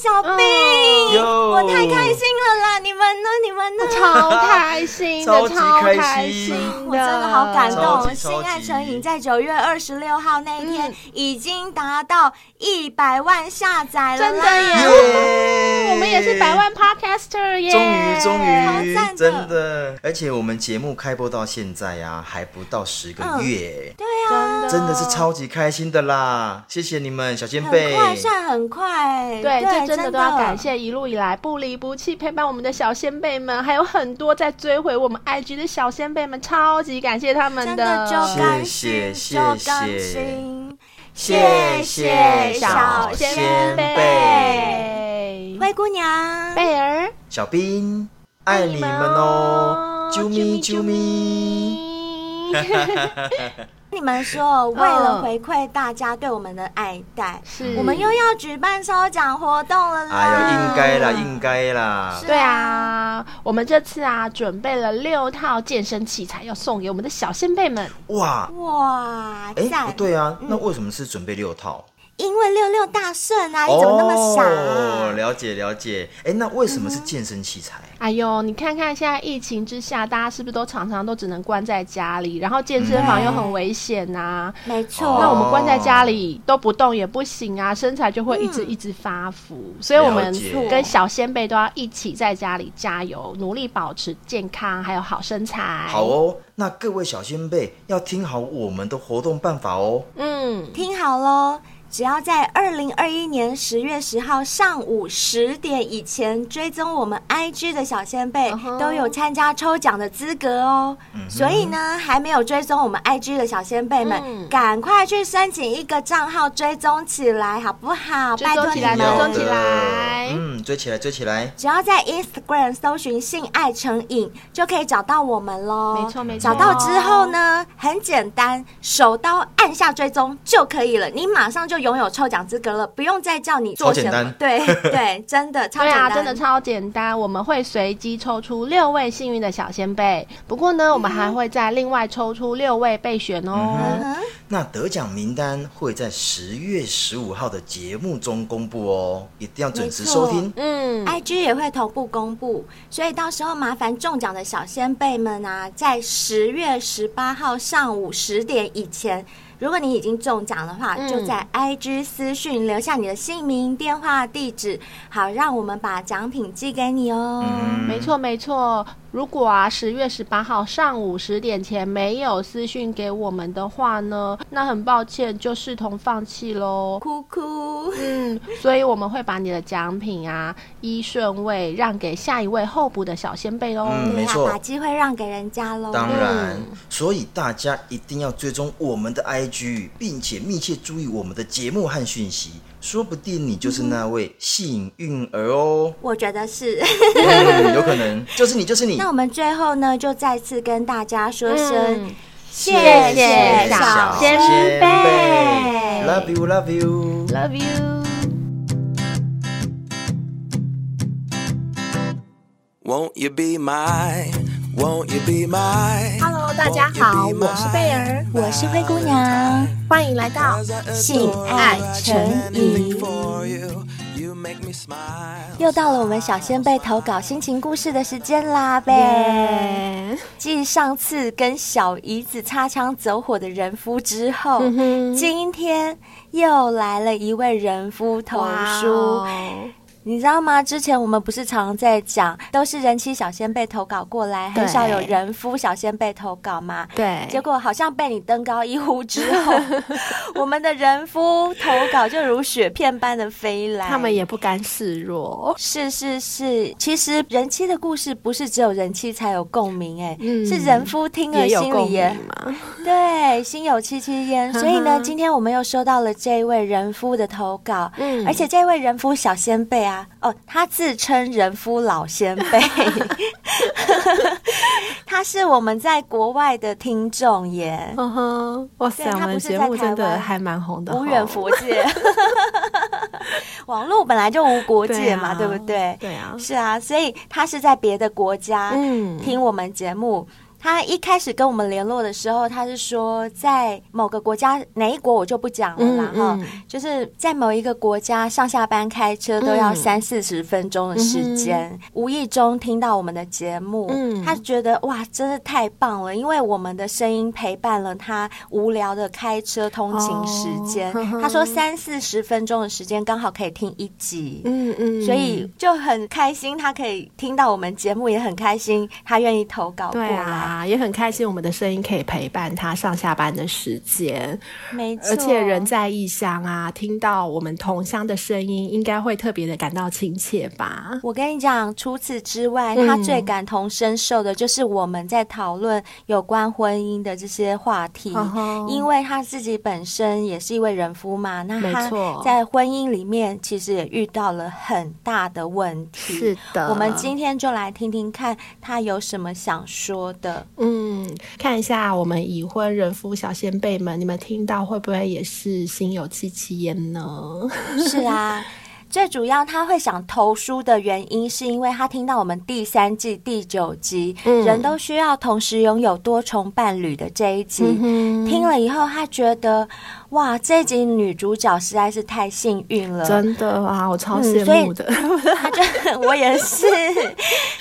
小贝，我太开心了啦！你们呢？你们呢？超开心的，超级开开心，我真的好感动。心爱成瘾在九月二十六号那一天已经达到一百万下载了，真的耶我们也是百万 Podcaster 耶！终于，终于，好赞的真的！而且我们节目开播到现在呀、啊，还不到十个月，嗯、对啊，真的是超级开心的啦！谢谢你们，小仙贝，很快，算很快，对，对这真的都要感谢一路以来不离不弃陪伴我们的小先辈们，还有很多在追回我们 IG 的小先辈们，超级感谢他们的，真的就甘心，谢谢就甘心，谢谢小仙贝，灰姑娘，贝儿，小兵，爱你们哦，啾咪。啾咪。你们说，为了回馈大家对我们的爱戴，是我们又要举办抽奖活动了啦！哎呀，应该啦，应该啦。对啊，我们这次啊，准备了六套健身器材要送给我们的小先辈们。哇哇！哎，不对啊，那为什么是准备六套？因为六六大顺啊，你怎么那么傻啊？哦，了解了解。哎，那为什么是健身器材？哎呦，你看看现在疫情之下，大家是不是都常常都只能关在家里？然后健身房又很危险呐。没错。那我们关在家里都不动也不行啊，身材就会一直一直发福。所以我们跟小先辈都要一起在家里加油，努力保持健康还有好身材。好哦，那各位小先辈要听好我们的活动办法哦。嗯，听好喽。只要在二零二一年十月十号上午十点以前追踪我们 IG 的小仙贝，uh huh. 都有参加抽奖的资格哦。Uh huh. 所以呢，还没有追踪我们 IG 的小先辈们，赶、uh huh. 快去申请一个账号追踪起来，好不好？追踪起来，追踪起来，嗯，追起来，追起来。只要在 Instagram 搜寻“性爱成瘾”，就可以找到我们喽。没错，没错。找到之后呢，很简单，手刀按下追踪就可以了，你马上就拥有抽奖资格了，不用再叫你做什么。对对，真的超简单。对 啊，真的超简单。我们会随机抽出六位幸运的小仙贝，不过呢，我们还会再另外抽出六位备选哦。那得奖名单会在十月十五号的节目中公布哦，一定要准时收听。嗯，IG 也会同步公布，所以到时候麻烦中奖的小仙贝们啊，在十月十八号上午十点以前。如果你已经中奖的话，就在 IG 私讯留下你的姓名、电话、地址，好让我们把奖品寄给你哦。嗯，没错没错。如果啊，十月十八号上午十点前没有私讯给我们的话呢，那很抱歉，就视同放弃喽。哭哭。嗯，所以我们会把你的奖品啊一顺位让给下一位候补的小先辈喽。嗯，没错，把机会让给人家喽。当然，嗯、所以大家一定要追踪我们的 IG，并且密切注意我们的节目和讯息。说不定你就是那位幸运儿哦！我觉得是，嗯，有可能就是你，就是你。那我们最后呢，就再次跟大家说声、嗯、谢谢小仙贝，Love you，Love you，Love you。Won't you be my Won't you be my Hello，大家好，我是贝儿，我是灰姑娘，欢迎来到性爱成瘾。又到了我们小仙贝投稿心情故事的时间啦，贝。继上次跟小姨子擦枪走火的人夫之后，嗯、今天又来了一位人夫投书。你知道吗？之前我们不是常常在讲，都是人妻小仙贝投稿过来，很少有人夫小仙贝投稿吗？对。结果好像被你登高一呼之后，我们的人夫投稿就如雪片般的飞来，他们也不甘示弱。是是是，其实人妻的故事不是只有人妻才有共鸣，哎，嗯，是人夫听了心里也，也对，心有戚戚焉。所以呢，今天我们又收到了这一位人夫的投稿，嗯，而且这位人夫小仙贝啊。哦，他自称人夫老先辈，他是我们在国外的听众耶。嗯哼，哇塞，我们节目真的还蛮红的，无远佛界。网络本来就无国界嘛，对，啊、对不对？对啊，是啊，所以他是在别的国家听我们节目。嗯他一开始跟我们联络的时候，他是说在某个国家哪一国我就不讲了啦哈、嗯。嗯，就是在某一个国家上下班开车都要三四十分钟的时间、嗯。无意中听到我们的节目、嗯，他觉得哇，真的太棒了，因为我们的声音陪伴了他无聊的开车通勤时间、哦。他说三四十分钟的时间刚好可以听一集，嗯嗯，所以就很开心，他可以听到我们节目，也很开心，他愿意投稿过来。对啊啊，也很开心，我们的声音可以陪伴他上下班的时间。没错，而且人在异乡啊，听到我们同乡的声音，应该会特别的感到亲切吧？我跟你讲，除此之外，他最感同身受的就是我们在讨论有关婚姻的这些话题，嗯、因为他自己本身也是一位人夫嘛。那他在婚姻里面其实也遇到了很大的问题。是的，我们今天就来听听看他有什么想说的。嗯，看一下我们已婚人夫小先辈们，你们听到会不会也是心有戚戚焉呢？是啊，最主要他会想投书的原因，是因为他听到我们第三季第九集、嗯“人都需要同时拥有多重伴侣”的这一集、嗯，听了以后，他觉得哇，这一集女主角实在是太幸运了，真的啊，我超羡慕的。嗯、他就 我也是，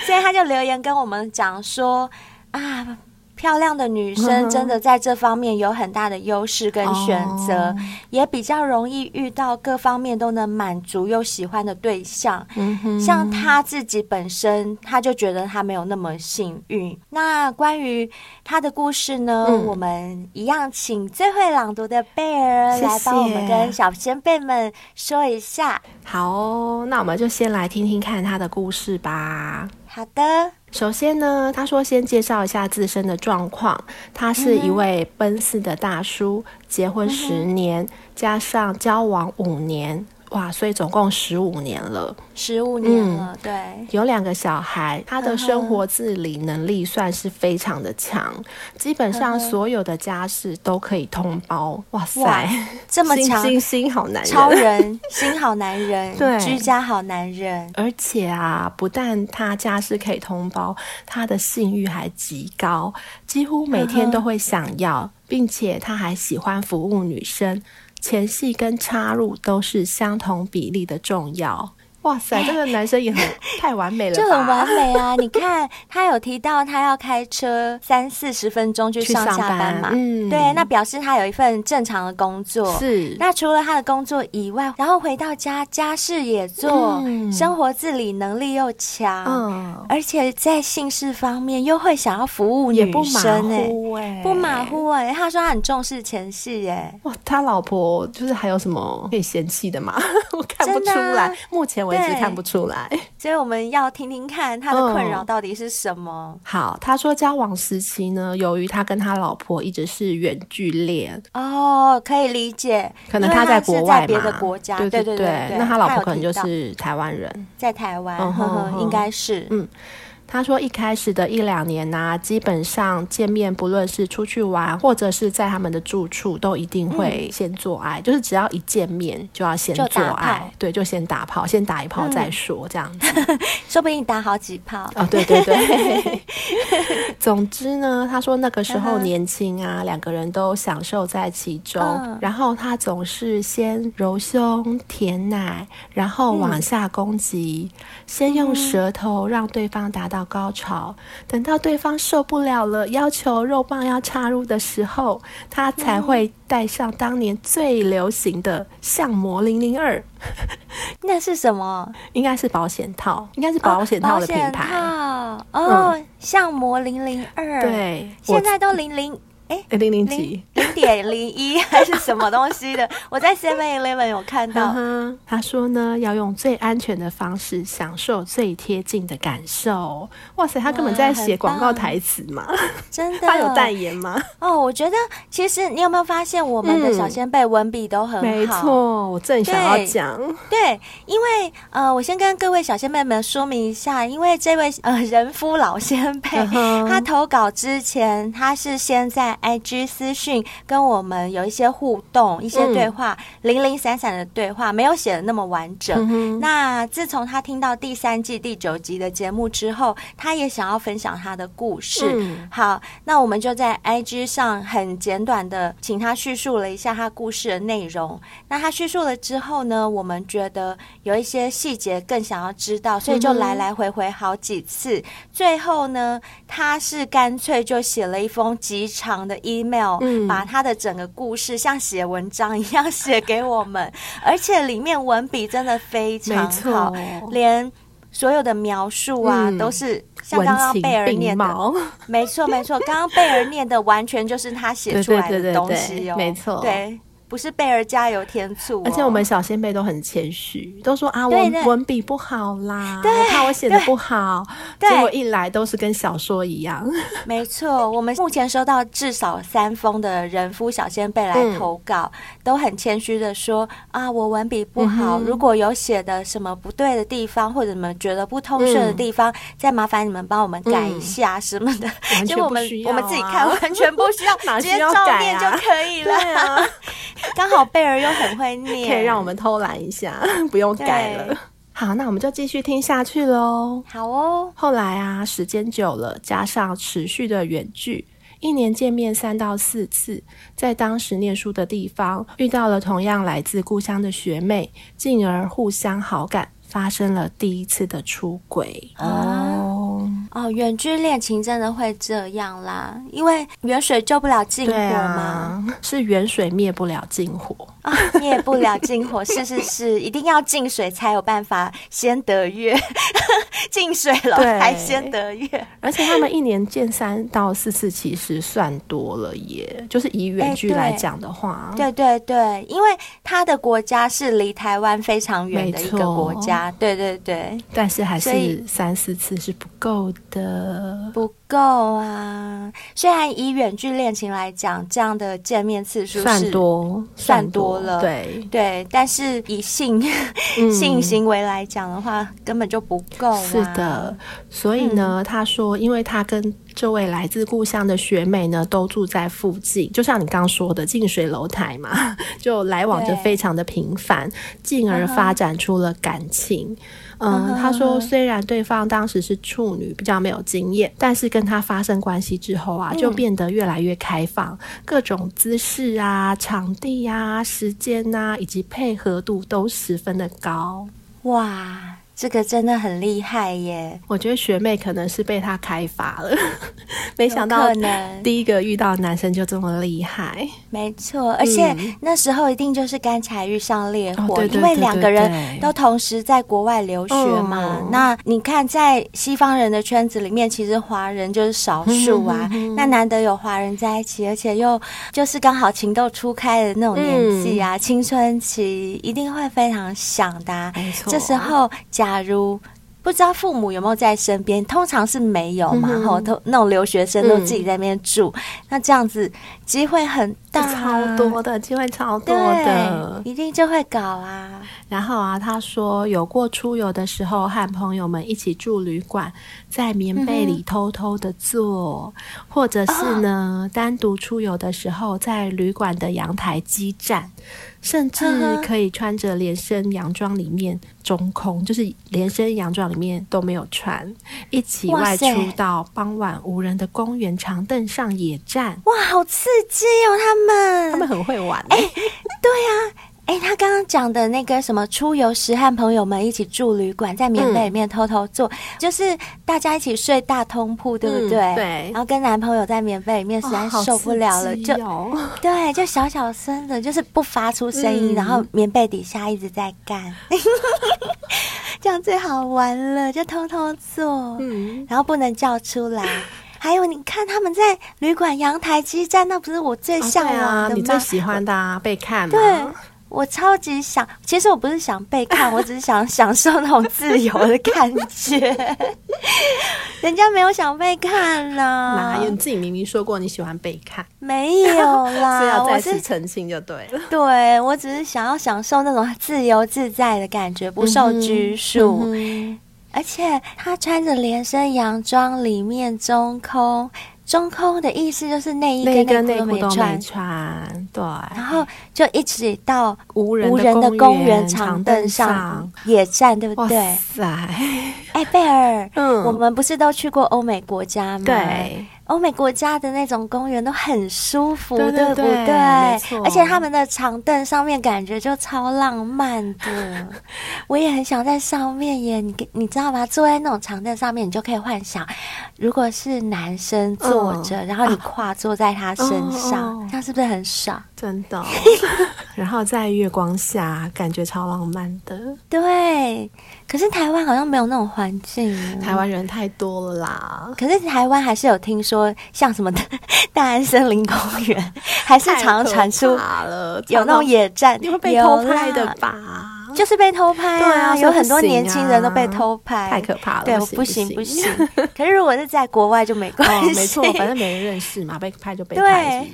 所以他就留言跟我们讲说。啊，漂亮的女生真的在这方面有很大的优势跟选择，嗯，也比较容易遇到各方面都能满足又喜欢的对象。嗯，像她自己本身，她就觉得她没有那么幸运。那关于她的故事呢，嗯，我们一样请最会朗读的贝儿来帮我们跟小先辈们说一下。好哦，那我们就先来听听看她的故事吧。好的。首先呢，他说先介绍一下自身的状况。他是一位奔四的大叔，结婚十年，加上交往五年。哇，所以总共十五年了，十五年了，嗯，对，有两个小孩，他的生活自理能力算是非常的强，基本上所有的家事都可以通包。哇塞，哇这么强，星星好男人，超人 心好男人，对，居家好男人。而且啊，不但他家事可以通包，他的性欲还极高，几乎每天都会想要，并且他还喜欢服务女生。前戏跟插入都是相同比例的重要。哇塞，这个男生也很太完美了，就很完美啊！你看，他有提到他要开车三四十分钟去上下班嘛？嗯，对，那表示他有一份正常的工作。是，那除了他的工作以外，然后回到家家事也做，嗯、生活自理能力又强，嗯，而且在性事方面又会想要服务女生、欸，哎，不马虎哎、欸。他说他很重视前戏，哎，哇，他老婆就是还有什么可以嫌弃的吗？我看不出来，目前为止。一直看不出来，所以我们要听听看他的困扰到底是什么。嗯、好，他说交往时期呢，由于他跟他老婆一直是远距恋，哦，可以理解，可能他在国外嘛，别的国家，对对对，那他老婆可能就是台湾人，在台湾，应该是，嗯。他说：“一开始的一两年呐、啊，基本上见面，不论是出去玩，或者是在他们的住处，都一定会先做爱。嗯、就是只要一见面，就要先做爱，对，就先打炮，先打一炮再说，这样子，嗯、说不定打好几炮。哦，对对对。总之呢，他说那个时候年轻啊，两个人都享受在其中。嗯、然后他总是先揉胸、舔奶，然后往下攻击，嗯、先用舌头让对方达到。”到高潮，等到对方受不了了，要求肉棒要插入的时候，他才会带上当年最流行的相模零零二。那是什么？应该是保险套，应该是保险套的品牌。哦，哦，相模零零二。对，现在都零零。哎，零零几零点零一 还是什么东西的？我在 Seven Eleven 有看到。他说呢，要用最安全的方式享受最贴近的感受。哇塞，他根本在写广告台词嘛？真的？他有代言吗？哦，我觉得其实你有没有发现，我们的小仙辈文笔都很好。没错，我正想要讲。对，因为呃，我先跟各位小仙辈们说明一下，因为这位呃人夫老仙贝，他投稿之前，他是先在。在 IG 私讯跟我们有一些互动、一些对话，嗯、零零散散的对话，没有写的那么完整。嗯、那自从他听到第三季第九集的节目之后，他也想要分享他的故事。嗯、好，那我们就在 IG 上很简短的请他叙述了一下他故事的内容。那他叙述了之后呢，我们觉得有一些细节更想要知道，所以就来来回回好几次。嗯、最后呢，他是干脆就写了一封极长的 email，、嗯、把他的整个故事像写文章一样写给我们，而且里面文笔真的非常好，连所有的描述啊、嗯、都是像刚刚贝儿念的，没错没错，刚刚贝儿念的完全就是他写出来的东西哦，没错，对。不是贝儿加油添醋、哦，而且我们小仙贝都很谦虚，都说啊，我文笔不好啦，对，怕我写的不好，结果一来都是跟小说一样。没错，我们目前收到至少三封的人夫小仙贝来投稿，嗯、都很谦虚的说啊，我文笔不好，嗯、如果有写的什么不对的地方，或者你们觉得不通顺的地方，嗯、再麻烦你们帮我们改一下什么的。就、嗯、我们、啊、我们自己看，完全不需要，直接照念就可以了。刚好贝儿又很会念，可以让我们偷懒一下，不用改了。好，那我们就继续听下去喽。好哦。后来啊，时间久了，加上持续的远距，一年见面三到四次，在当时念书的地方遇到了同样来自故乡的学妹，进而互相好感，发生了第一次的出轨。哦。哦，远距恋情真的会这样啦，因为远水救不了近火嘛，啊、是远水灭不了近火。啊，灭不了近火，是是是，一定要近水才有办法先得月，近水了才先得月，而且他们一年见三到四次，其实算多了耶，就是以远距来讲的话、对对对，因为他的国家是离台湾非常远的一个国家，对对对，但是还是三四次是不够的。的不够啊！虽然以远距恋情来讲，这样的见面次数算多，算多了，对对。但是以性、嗯、性行为来讲的话，根本就不够。是的，所以呢，嗯、他说，因为他跟这位来自故乡的学妹呢，都住在附近，就像你刚刚说的，近水楼台嘛，就来往就非常的频繁，进而发展出了感情。嗯，他说虽然对方当时是处女，比较没有经验，但是跟他发生关系之后啊，就变得越来越开放，嗯、各种姿势啊、场地啊、时间啊，以及配合度都十分的高。哇！这个真的很厉害耶！我觉得学妹可能是被他开发了，没想到第一个遇到男生就这么厉害。没错，而且那时候一定就是干柴遇上烈火，嗯、因为两个人都同时在国外留学嘛。嗯、那你看，在西方人的圈子里面，其实华人就是少数啊。嗯、那难得有华人在一起，而且又就是刚好情窦初开的那种年纪啊，嗯、青春期一定会非常想的、啊。没错，这时候假。假如不知道父母有没有在身边，通常是没有嘛，然后都那种留学生都自己在那边住，嗯、那这样子机会很大，超多的机会超多的，一定就会搞啊。然后啊，他说有过出游的时候，和朋友们一起住旅馆，在棉被里偷偷的做，嗯、或者是呢，哦、单独出游的时候，在旅馆的阳台激战。甚至可以穿着连身洋装，里面中空，就是连身洋装里面都没有穿，一起外出到傍晚无人的公园长凳上野战。哇，好刺激哦！他们他们很会玩，欸，哎，对呀。哎，他刚刚讲的那个什么出游时和朋友们一起住旅馆，在棉被里面偷偷做，嗯、就是大家一起睡大通铺，对不对？嗯、对。然后跟男朋友在棉被里面实在受不了了，哦哦、就对，就小小声的，就是不发出声音，嗯、然后棉被底下一直在干，这样最好玩了，就偷偷做，嗯，然后不能叫出来。还有，你看他们在旅馆阳台激战，那不是我最向往的吗？啊、你最喜欢的、啊、被看吗？对。我超级想，其实我不是想被看，我只是想 享受那种自由的感觉。人家没有想被看呢、啊，哪有？你自己明明说过你喜欢被看，没有啦，是要再次澄清就对了。对，我只是想要享受那种自由自在的感觉，不受拘束。嗯嗯、而且他穿着连身洋装，里面中空。中空的意思就是内衣跟内裤都没穿，对。然后就一直到无人的公园长凳上野战，对不对？哇塞！哎，贝尔，嗯，我们不是都去过欧美国家吗？对。欧美国家的那种公园都很舒服，对，不对？而且他们的长凳上面感觉就超浪漫的，我也很想在上面耶。你你知道吗？坐在那种长凳上面，你就可以幻想，如果是男生坐着，嗯、然后你跨坐在他身上，这样、啊、是不是很爽？真的。然后在月光下，感觉超浪漫的。对。可是台湾好像没有那种环境，台湾人太多了啦。可是台湾还是有听说，像什么 大安森林公园，还是常常传出有那种野战，你会被偷拍的吧？就是被偷拍啊！有很多年轻人都被偷拍，太可怕了。对，不行不行。可是如果是在国外就没关系，没错，反正没人认识嘛，被拍就被拍。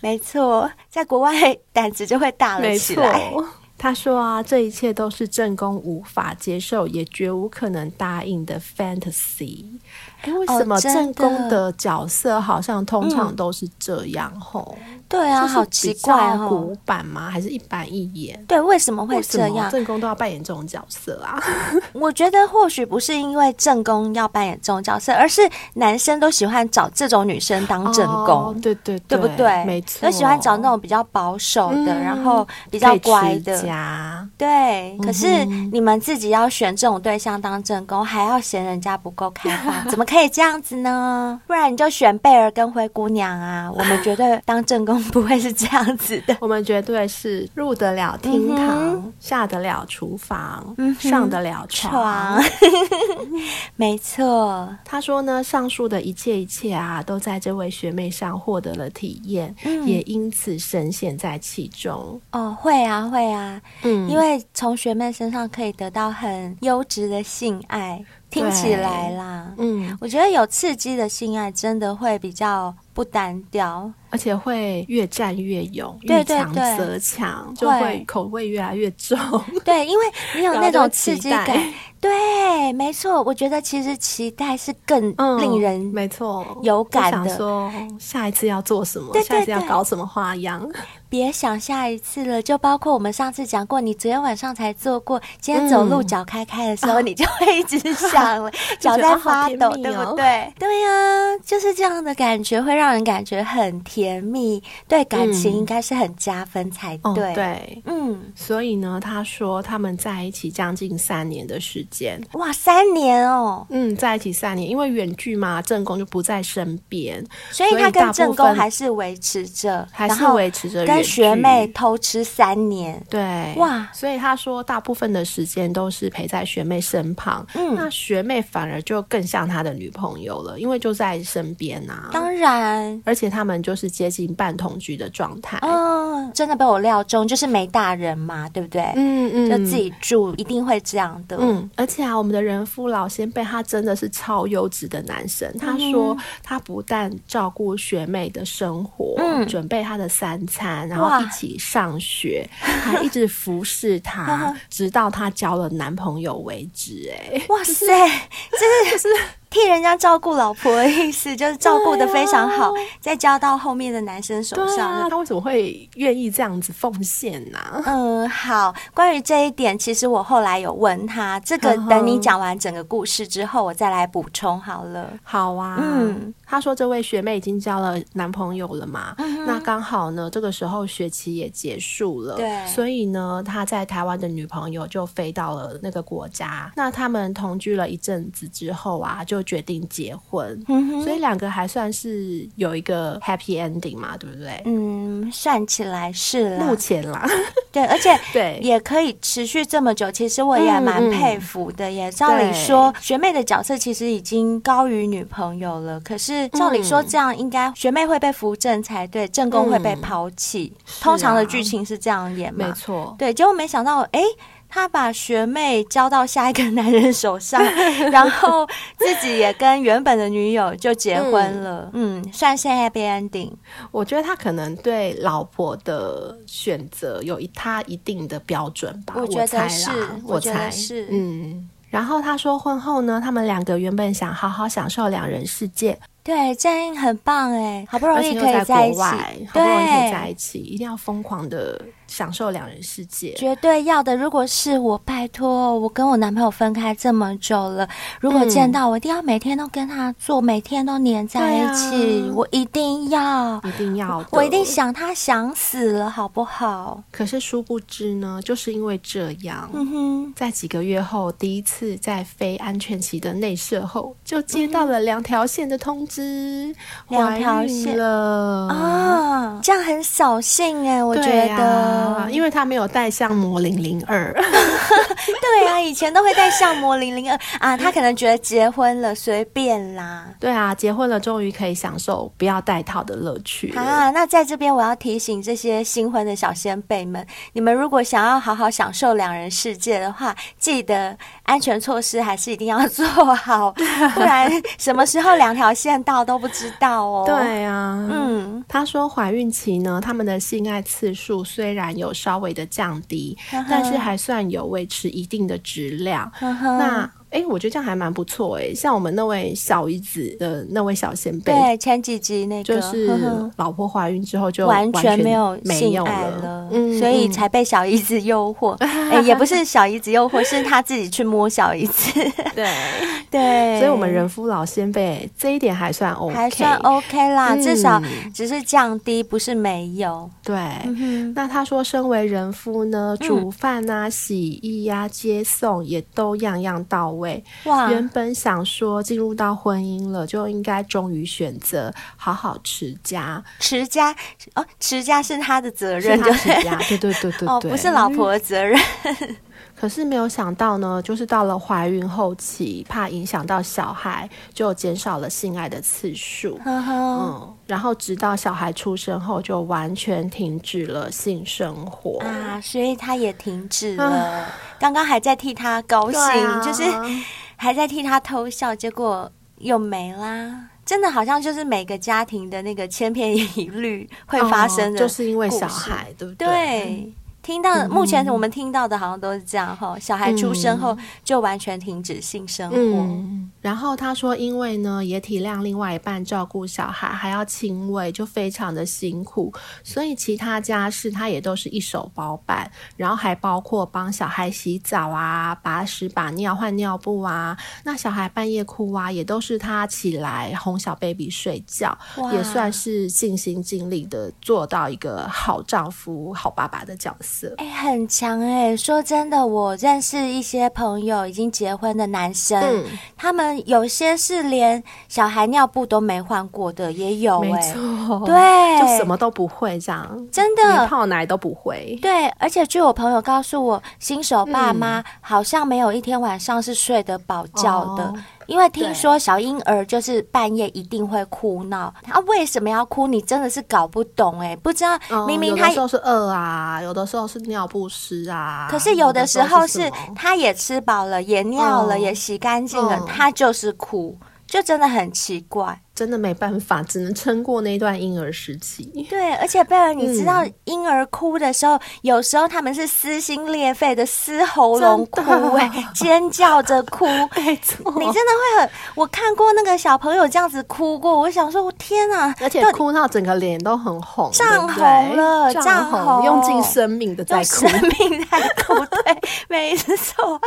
没错，在国外胆子就会大了起来。他说啊，这一切都是正宫无法接受，也绝无可能答应的 fantasy。哎，为什么正宫的角色好像通常都是这样？吼、嗯，对啊，好奇怪哦，古板吗？还是一板一眼？对，为什么会这样？正宫都要扮演这种角色啊？我觉得或许不是因为正宫要扮演这种角色，而是男生都喜欢找这种女生当正宫，哦、对对对，对不对？没错，都喜欢找那种比较保守的，嗯、然后比较乖的。对，可是你们自己要选这种对象当正宫，还要嫌人家不够开放，怎么可以这样子呢？不然你就选贝儿跟灰姑娘啊！我们绝对当正宫不会是这样子的，我们绝对是入得了厅堂，嗯、下得了厨房，嗯、上得了床。床 没错，他说呢，上述的一切一切啊，都在这位学妹上获得了体验，嗯、也因此深陷在其中。哦，会啊，会啊，嗯，因为从学妹身上可以得到很优质的性爱。听起来啦，嗯，我觉得有刺激的性爱真的会比较不单调，而且会越战越勇，越强则强，就会口味越来越重。对，因为 你有那种刺激感。对，没错，我觉得其实期待是更令人没错有感的。说下一次要做什么？下一次要搞什么花样？别想下一次了，就包括我们上次讲过，你昨天晚上才做过，今天走路脚开开的时候，你就会一直想了，脚在发抖，对不对？对呀，就是这样的感觉，会让人感觉很甜蜜，对感情应该是很加分才对。对，嗯，所以呢，他说他们在一起将近三年的时间，哇，三年哦，嗯，在一起三年，因为远距嘛，正宫就不在身边，所以他跟正宫还是维持着，还是维持着跟。学妹偷吃三年，对。哇，所以他说大部分的时间都是陪在学妹身旁，嗯，那学妹反而就更像他的女朋友了，因为就在身边啊。当然，而且他们就是接近半同居的状态。嗯，真的被我料中，就是没大人嘛，对不对？嗯嗯，就自己住，一定会这样的。嗯，而且啊，我们的人夫老先辈他真的是超优质的男生。他说他不但照顾学妹的生活，嗯，准备他的三餐。然后一起上学，哇 还一直服侍她，直到她交了男朋友为止。哎，哇塞，这是。替人家照顾老婆的意思，就是照顾的非常好，啊、再交到后面的男生手上。啊、他为什么会愿意这样子奉献呢、啊？嗯，好，关于这一点，其实我后来有问他，这个等你讲完整个故事之后，我再来补充好了。好啊，嗯，他说这位学妹已经交了男朋友了嘛，嗯、那刚好呢，这个时候学期也结束了，对，所以呢，他在台湾的女朋友就飞到了那个国家。那他们同居了一阵子之后啊，就就决定结婚，所以两个还算是有一个 happy ending 嘛，对不对？嗯，算起来是啦，目前啦，对，而且 对。也可以持续这么久，其实我也蛮佩服的耶。照理说，学妹的角色其实已经高于女朋友了，可是照理说这样应该学妹会被扶正才对，正宫会被抛弃。嗯、通常的剧情是这样演嘛？没错，对，结果没想到，哎。他把学妹交到下一个男人手上，然后自己也跟原本的女友就结婚了。嗯，嗯，算是 happy ending。我觉得他可能对老婆的选择有一他一定的标准吧。我觉得是，我觉得是。嗯，然后他说婚后呢，他们两个原本想好好享受两人世界。对，这样很棒哎，好不容易可以在一起，好不容易可以在一起，一定要疯狂的。享受两人世界，绝对要的。如果是我，拜托，我跟我男朋友分开这么久了，如果见到我，一定要每天都跟他做，每天都黏在一起，啊、我一定要，一定要，我一定想他想死了，好不好？可是殊不知呢，就是因为这样，嗯哼，在几个月后，第一次在非安全期的内射后，就接到了两条线的通知，两条线了啊，这样很扫兴哎，我觉得。啊，因为他没有带相模零零二 对啊，以前都会带相模零零二啊，他可能觉得结婚了随便啦，对啊，结婚了终于可以享受不要带套的乐趣啊。那在这边我要提醒这些新婚的小先辈们，你们如果想要好好享受两人世界的话，记得安全措施还是一定要 做好，不然什么时候两条线到都不知道哦。对啊，嗯，他说怀孕期呢，他们的性爱次数虽然有稍微的降低，但是还算有维持一定的质量。那。哎、欸，我觉得这样还蛮不错哎，像我们那位小姨子的那位小先辈，对，前几集那个，就是老婆怀孕之后就完全没有没有了，嗯，所以才被小姨子诱惑。哎、也不是小姨子诱惑，是他自己去摸小姨子。对 对，所以我们人夫老先辈这一点还算 OK，还算 OK 啦，嗯、至少只是降低，不是没有。对，嗯、那他说，身为人夫呢，煮饭啊、洗衣呀、啊、接送也都样样到位。哇！原本想说进入到婚姻了，就应该终于选择好好持家。持家哦，持家是他的责任，他持家，对对对对 对，哦，不是老婆的责任。可是没有想到呢，就是到了怀孕后期，怕影响到小孩，就减少了性爱的次数。嗯，然后直到小孩出生后，就完全停止了性生活啊，所以他也停止了。啊、刚刚还在替他高兴，啊、就是还在替他偷笑，结果又没啦。真的好像就是每个家庭的那个千篇一律会发生的、哦，就是因为小孩，对不对？对。听到的目前我们听到的好像都是这样哈，小孩出生后就完全停止性生活。嗯、然后他说，因为呢也体谅另外一半照顾小孩还要亲喂，就非常的辛苦，所以其他家事他也都是一手包办，然后还包括帮小孩洗澡啊、把屎把尿换尿布啊。那小孩半夜哭啊，也都是他起来哄小 baby 睡觉，也算是尽心尽力的做到一个好丈夫、好爸爸的角色。哎、欸，很强哎、欸！说真的，我认识一些朋友已经结婚的男生，嗯、他们有些是连小孩尿布都没换过的，也有哎、欸，错。对，就什么都不会这样，真的。连泡奶都不会。对，而且据我朋友告诉我，新手爸妈好像没有一天晚上是睡得饱觉的。哦因为听说小婴儿就是半夜一定会哭闹，他为什么要哭？你真的是搞不懂哎、欸，不知道明明他、嗯、有的时候是饿啊，有的时候是尿不湿啊，可是有的时候是他也吃饱了，也尿了，嗯、也洗干净了，嗯、他就是哭，就真的很奇怪。真的没办法，只能撑过那段婴儿时期。对，而且贝尔，你知道婴儿哭的时候，嗯、有时候他们是撕心裂肺的撕喉咙哭、欸，哎，尖叫着哭。没错，你真的会很……我看过那个小朋友这样子哭过，我想说，我天哪！而且哭到整个脸都很红，涨红了，涨红，红用尽生命的在哭，生命在哭。对，没错。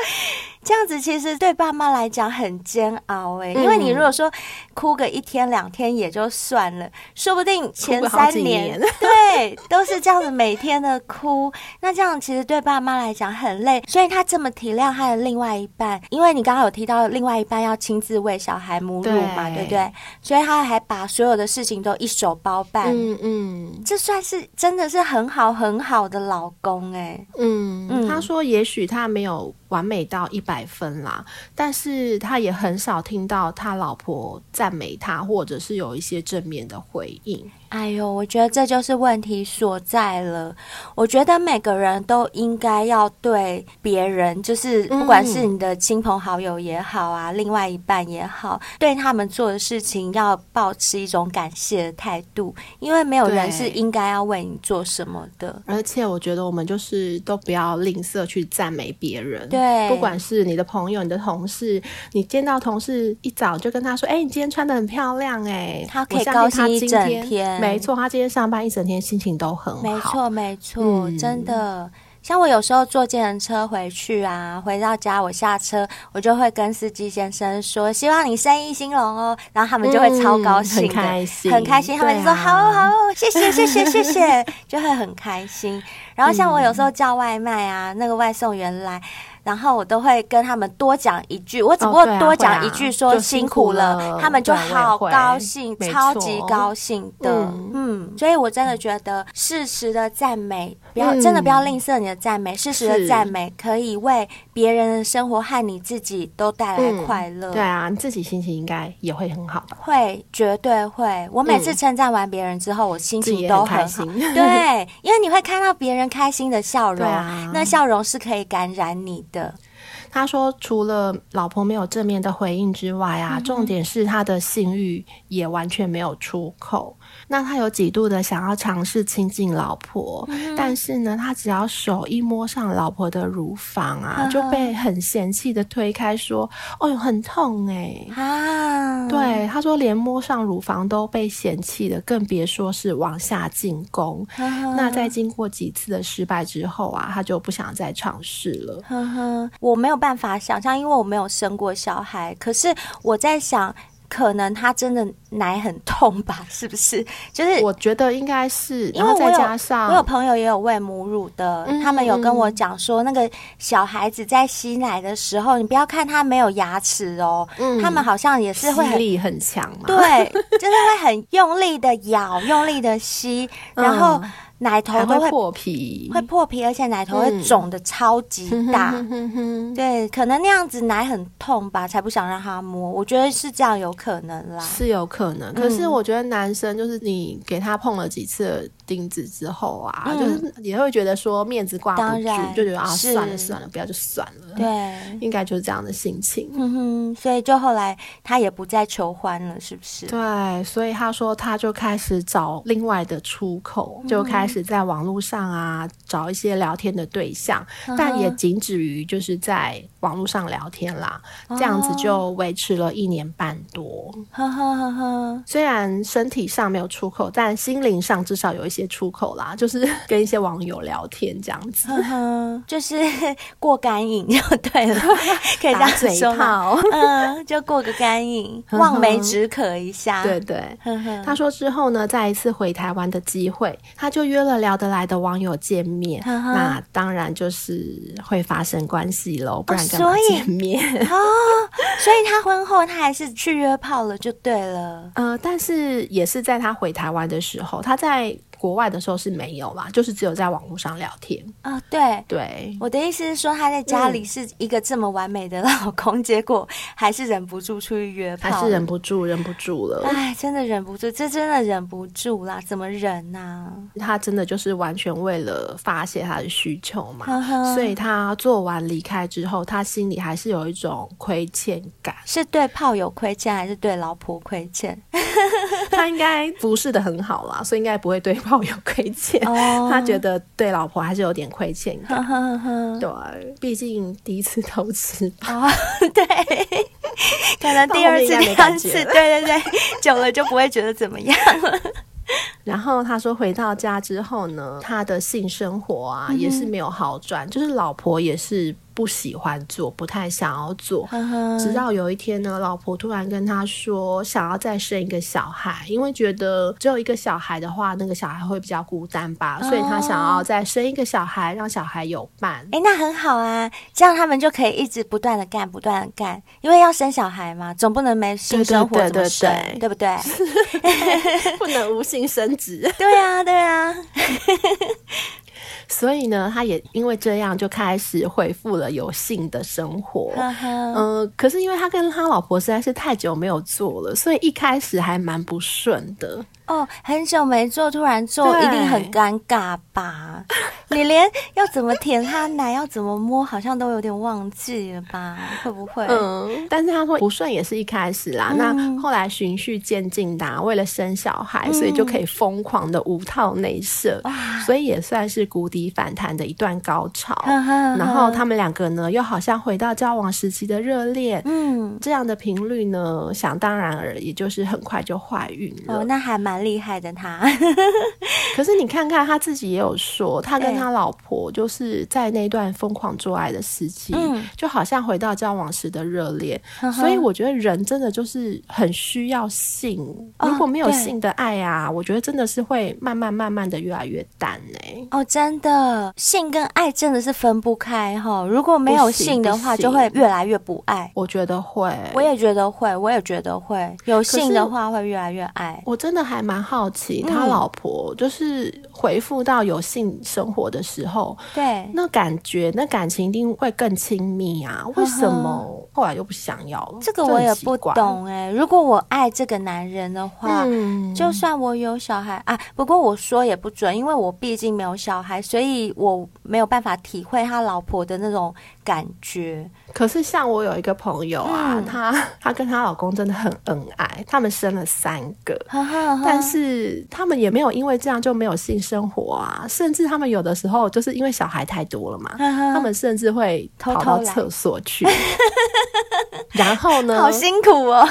这样子其实对爸妈来讲很煎熬哎、欸，因为你如果说哭个一天两天也就算了，说不定前三年，年。对都是这样子每天的哭，那这样其实对爸妈来讲很累，所以他这么体谅他的另外一半，因为你刚刚有提到另外一半要亲自喂小孩母乳嘛，对，对不对？所以他还把所有的事情都一手包办，嗯嗯，这算是真的是很好很好的老公哎、欸，嗯嗯，他说也许他没有。完美到一百分啦，但是他也很少听到他老婆赞美他，或或者是有一些正面的回应。哎呦，我觉得这就是问题所在了。我觉得每个人都应该要对别人，就是不管是你的亲朋好友也好啊，嗯、另外一半也好，对他们做的事情要保持一种感谢的态度，因为没有人是应该要为你做什么的。而且我觉得我们就是都不要吝啬去赞美别人，对，不管是你的朋友、你的同事，你见到同事一早就跟他说：“哎、欸，你今天穿的很漂亮。”哎，他可以高兴一整天。没错，他今天上班一整天心情都很好。没错，没错，嗯、真的。像我有时候坐计程车回去啊，回到家我下车，我就会跟司机先生说：“希望你生意兴隆哦。”然后他们就会超高兴的，嗯、很开心，很开心。他们就说：“啊、好好，谢谢，谢谢，谢谢。”就会很开心。然后像我有时候叫外卖啊，那个外送员来。然后我都会跟他们多讲一句，我只不过多讲一句说辛苦了，哦啊啊、他们就好高兴，超级高兴的。嗯，嗯，所以我真的觉得适时的赞美，不要、嗯、真的不要吝啬你的赞美，适时的赞美可以为别人的生活和你自己都带来快乐。嗯、对啊，你自己心情应该也会很好吧？会，绝对会。我每次称赞完别人之后，我心情都很好。很对，因为你会看到别人开心的笑容，啊、那笑容是可以感染你的。他说，除了老婆没有正面的回应之外啊，重点是他的性欲也完全没有出口。那他有几度的想要尝试亲近老婆，嗯、但是呢，他只要手一摸上老婆的乳房啊，嗯、就被很嫌弃的推开，说：“哦哟，很痛哎、欸！”啊，对，他说连摸上乳房都被嫌弃的，更别说是往下进攻。嗯、那在经过几次的失败之后啊，他就不想再尝试了。呵呵，我没有办法想象，因为我没有生过小孩，可是我在想。可能他真的奶很痛吧？是不是？就是我觉得应该是，因为再加上我有朋友也有喂母乳的，嗯、他们有跟我讲说，那个小孩子在吸奶的时候，你不要看他没有牙齿哦，嗯、他们好像也是会很力很强，对，就是会很用力的咬，用力的吸，然后。嗯奶头都会，会破皮，会破皮，而且奶头会肿的超级大。嗯、对，可能那样子奶很痛吧，才不想让他摸。我觉得是这样，有可能啦，是有可能。可是我觉得男生就是你给他碰了几次钉子之后啊，嗯、就是也会觉得说面子挂不住，就觉得啊，算了算了，不要就算了。对，应该就是这样的心情。嗯哼，所以就后来他也不再求欢了，是不是？对，所以他说他就开始找另外的出口，就开始。在网络上啊，找一些聊天的对象，但也仅止于就是在网络上聊天啦，哦、这样子就维持了一年半多。呵呵呵呵，虽然身体上没有出口，但心灵上至少有一些出口啦，就是 跟一些网友聊天这样子，呵呵，就是 过干瘾就对了，可以这样嘴炮，嗯，就过个干瘾，望梅止渴一下。对对，他说之后呢，再一次回台湾的机会，他就约。了聊得来的网友见面，那当然就是会发生关系喽，不然干嘛见面？哦，所以他婚后他还是去约炮了，就对了。呃，但是也是在他回台湾的时候，他在。国外的时候是没有啦，就是只有在网络上聊天啊、哦。对对，我的意思是说，他在家里是一个这么完美的老公，嗯、结果还是忍不住出去约炮，还是忍不住，忍不住了。哎，真的忍不住，这真的忍不住啦，怎么忍呢、啊？他真的就是完全为了发泄他的需求嘛，呵呵，所以他做完离开之后，他心里还是有一种亏欠感，是对炮友亏欠，还是对老婆亏欠？他应该服侍的很好啦，所以应该不会对。好有亏欠，oh. 他觉得对老婆还是有点亏欠感。对，毕竟第一次偷吃吧，oh, 对，可能第二次、第三次，对对对，久了就不会觉得怎么样了。然后他说，回到家之后呢，他的性生活啊、嗯、也是没有好转，就是老婆也是。不喜欢做，不太想要做。直到有一天呢，老婆突然跟他说，想要再生一个小孩，因为觉得只有一个小孩的话，那个小孩会比较孤单吧，哦、所以他想要再生一个小孩，让小孩有伴。哎，那很好啊，这样他们就可以一直不断的干，不断的干，因为要生小孩嘛，总不能没性生活怎么生，对，对，对，对，对不对？不能无性生殖。对啊，对啊。所以呢，他也因为这样就开始恢复了有性的生活。嗯、呃，可是因为他跟他老婆实在是太久没有做了，所以一开始还蛮不顺的。哦，很久没做，突然做一定很尴尬吧？你连要怎么舔他奶，要怎么摸，好像都有点忘记了吧？会不会？嗯，但是他说不顺也是一开始啦，嗯、那后来循序渐进的，为了生小孩，所以就可以疯狂的无套内射，嗯、所以也算是谷底反弹的一段高潮。嗯、然后他们两个呢，又好像回到交往时期的热恋，嗯，这样的频率呢，想当然而也就是很快就怀孕了。哦，那还蛮。厉害的他，可是你看看他自己也有说，他跟他老婆就是在那段疯狂做爱的时期，嗯、就好像回到交往时的热恋。嗯、所以我觉得人真的就是很需要性，哦、如果没有性的爱啊，我觉得真的是会慢慢慢慢的越来越淡哎。哦，真的，性跟爱真的是分不开哈。如果没有性的话，就会越来越不爱。我觉得会，我也觉得会，我也觉得会有性的话会越来越爱。我真的还蛮。好奇，他老婆就是回复到有性生活的时候，对，那感觉那感情一定会更亲密啊？为什么后来又不想要了？这个我也不懂哎、欸。如果我爱这个男人的话，嗯、就算我有小孩啊，不过我说也不准，因为我毕竟没有小孩，所以我没有办法体会他老婆的那种感觉。可是像我有一个朋友啊，她她、嗯、跟她老公真的很恩爱，他们生了三个，呵呵呵，但是他们也没有因为这样就没有性生活啊，甚至他们有的时候就是因为小孩太多了嘛，他们甚至会跑到厕所去，偷 偷然后呢，好辛苦哦，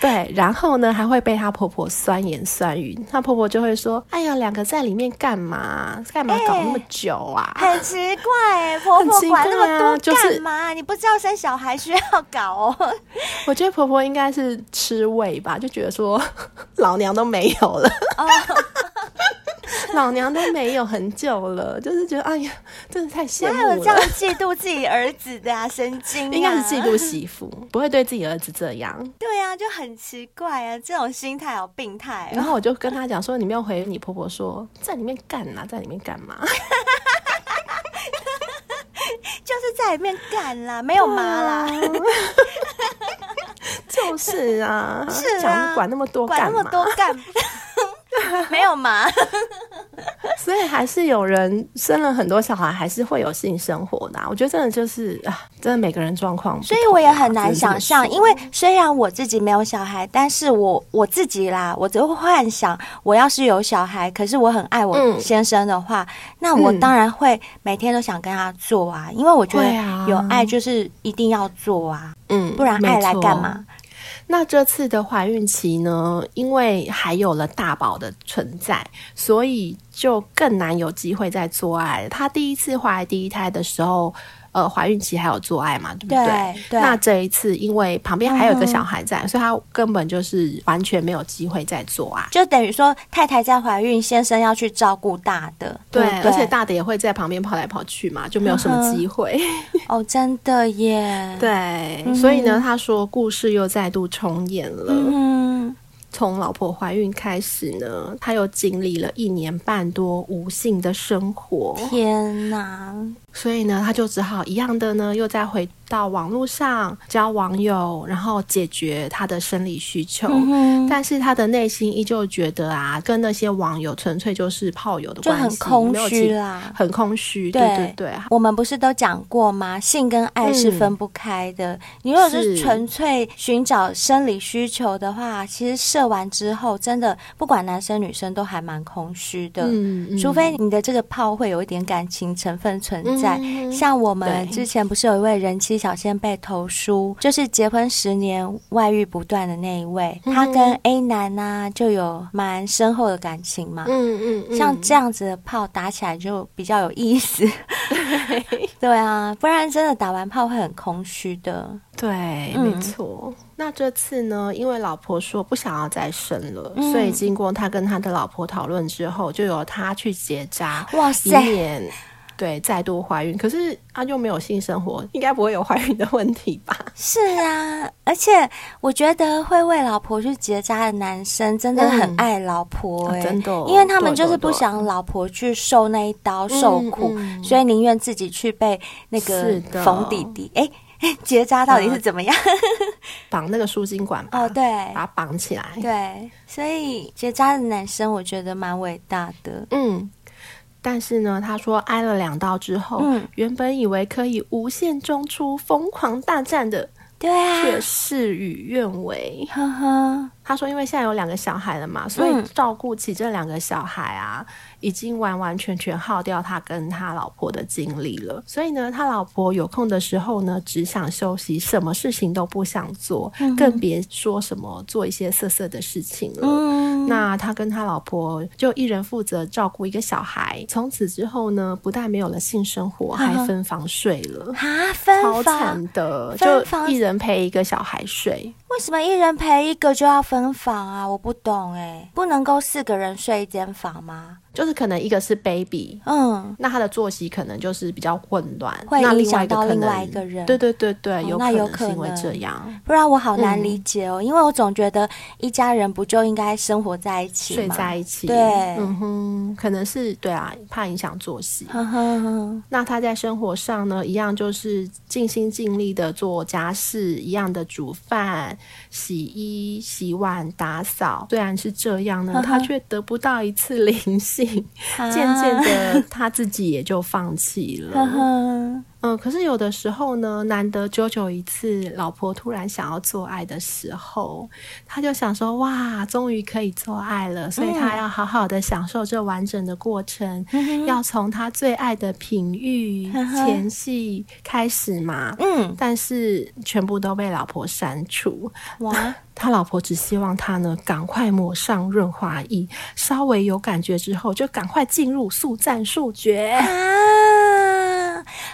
对，然后呢还会被她婆婆酸言酸语，她婆婆就会说：“哎呀，两个在里面干嘛？干嘛搞那么久啊？”欸、很奇怪，婆婆管那么多干嘛？啊就是、你不知道。生小孩需要搞哦，我觉得婆婆应该是吃味吧，就觉得说 老娘都没有了，哦、老娘都没有很久了，就是觉得哎呀，真的太羡慕了。哪有这样嫉妒自己儿子的啊？神经啊！应该是嫉妒媳妇，不会对自己儿子这样。对呀、啊，就很奇怪啊，这种心态好病态、哦。然后我就跟他讲说，你没有回你婆婆说在里面干嘛？在里面干嘛？就是在里面干啦，没有妈啦，就是啊，是啊，管那么多干嘛？管那么多干嘛？没有麻，所以还是有人生了很多小孩，还是会有性生活的啊。我觉得真的就是啊，真的每个人状况，所以我也很难想象。因为虽然我自己没有小孩，但是我我自己啦，我就会幻想，我要是有小孩，可是我很爱我先生的话，嗯、那我当然会每天都想跟他做啊，因为我觉得有爱就是一定要做啊，嗯，不然爱来干嘛？那这次的怀孕期呢，因为还有了大宝的存在，所以就更难有机会再做爱。她第一次怀第一胎的时候。呃，怀孕期还有做爱嘛？对不对？对。对，那这一次，因为旁边还有一个小孩在，嗯、所以他根本就是完全没有机会再做爱。就等于说，太太在怀孕，先生要去照顾大的。对，对，对，而且大的也会在旁边跑来跑去嘛，就没有什么机会。嗯、哦，真的耶。对，嗯、所以呢，他说故事又再度重演了。嗯。从老婆怀孕开始呢，他又经历了一年半多无性的生活。天哪！所以呢，他就只好一样的呢，又再回到网络上交网友，然后解决他的生理需求。嗯、但是他的内心依旧觉得啊，跟那些网友纯粹就是炮友的关系，就很空虚啦，很空虚。对对对，我们不是都讲过吗？性跟爱是分不开的。嗯、你如果是纯粹寻找生理需求的话，其实射完之后，真的不管男生女生都还蛮空虚的。嗯嗯，除非你的这个炮会有一点感情成分存在。在像我们之前不是有一位人妻小仙被投书，就是结婚十年外遇不断的那一位，他跟 A 男呢就有蛮深厚的感情嘛。嗯嗯，像这样子的炮打起来就比较有意思。对 啊，不然真的打完炮会很空虚的。对，没错。那这次呢，因为老婆说不想要再生了，所以经过他跟他的老婆讨论之后，就由他去结扎。哇塞！对，再度怀孕，可是他就没有性生活，应该不会有怀孕的问题吧？是啊，而且我觉得会为老婆去结扎的男生真的很爱老婆哎、欸嗯啊，真的，因为他们就是不想老婆去受那一刀受苦，嗯嗯、所以宁愿自己去被那个缝弟弟哎。结扎到底是怎么样？绑那个输精管哦，对，把它绑起来。对，所以结扎的男生我觉得蛮伟大的。嗯，但是呢，他说挨了两刀之后，嗯，原本以为可以无限中出、疯狂大战的，对啊，却事与愿违。呵呵，他说，因为现在有两个小孩了嘛，所以照顾起这两个小孩啊。已经完完全全耗掉他跟他老婆的精力了，所以呢，他老婆有空的时候呢，只想休息，什么事情都不想做，嗯、更别说什么做一些色色的事情了。嗯、那他跟他老婆就一人负责照顾一个小孩，从此之后呢，不但没有了性生活，还分房睡了。啊，分房，超惨的，就一人陪一个小孩睡。为什么一人陪一个就要分房啊？我不懂哎，不能够四个人睡一间房吗？就是可能一个是 baby，嗯，那他的作息可能就是比较混乱，会影响到另外一个人。对对对对，哦、有可能是因为这样，不然我好难理解哦。嗯、因为我总觉得一家人不就应该生活在一起，睡在一起？对，嗯哼，可能是对啊，怕影响作息。那他在生活上呢，一样就是尽心尽力的做家事，一样的煮饭、洗衣、洗碗、打扫。虽然是这样呢，他却得不到一次灵性。渐渐的，他自己也就放弃了。嗯，可是有的时候呢，难得久久一次，老婆突然想要做爱的时候，他就想说：“哇，终于可以做爱了！”所以他要好好的享受这完整的过程，嗯、要从他最爱的品欲、前戏开始嘛。嗯，但是全部都被老婆删除。哇，他老婆只希望他呢，赶快抹上润滑液，稍微有感觉之后，就赶快进入速战速决。啊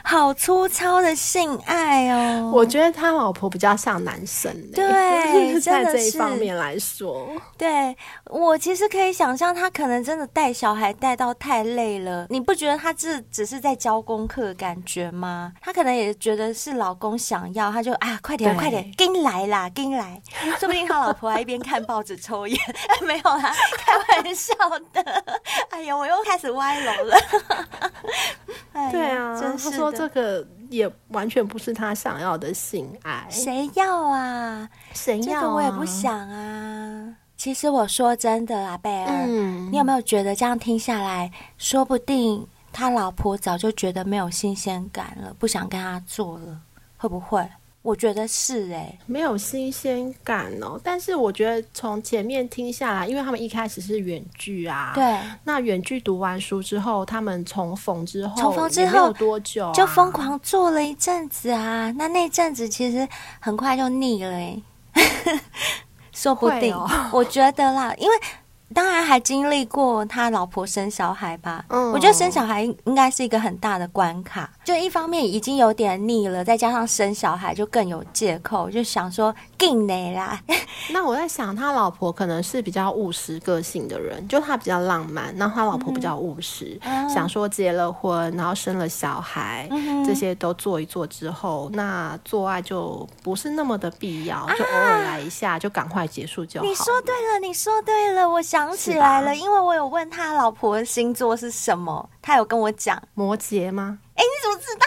好粗糙的性爱哦！我觉得他老婆比较像男生，对，在这一方面来说，对，我其实可以想象，他可能真的带小孩带到太累了。你不觉得他这只是在教功课的感觉吗？他可能也觉得是老公想要，他就啊，快点快点，跟来啦，跟来！说不定他老婆还一边看报纸抽烟，没有啦，开玩笑的。哎呀，我又开始歪楼了。对啊，真是。说这个也完全不是他想要的性爱，谁要啊？谁要啊？这个我也不想啊。其实我说真的啊，贝尔，嗯，你有没有觉得这样听下来，说不定他老婆早就觉得没有新鲜感了，不想跟他做了，会不会？我觉得是哎、欸，没有新鲜感哦。但是我觉得从前面听下来，因为他们一开始是远距啊，对。那远距读完书之后，他们重逢之后，重逢之后多久、啊、就疯狂做了一阵子啊。那那阵子其实很快就腻了哎、欸，说不定。哦、我觉得啦，因为。当然还经历过他老婆生小孩吧，嗯，我觉得生小孩应该是一个很大的关卡。就一方面已经有点腻了，再加上生小孩就更有借口，就想说更累啦。那我在想，他老婆可能是比较务实个性的人，就他比较浪漫，然后他老婆比较务实，嗯、想说结了婚，然后生了小孩，嗯、这些都做一做之后，那做爱就不是那么的必要，就偶尔来一下，就赶快结束就好。你说对了，你说对了，我想起来了，因为我有问他老婆的星座是什么，他有跟我讲摩羯吗？哎，你怎么知道？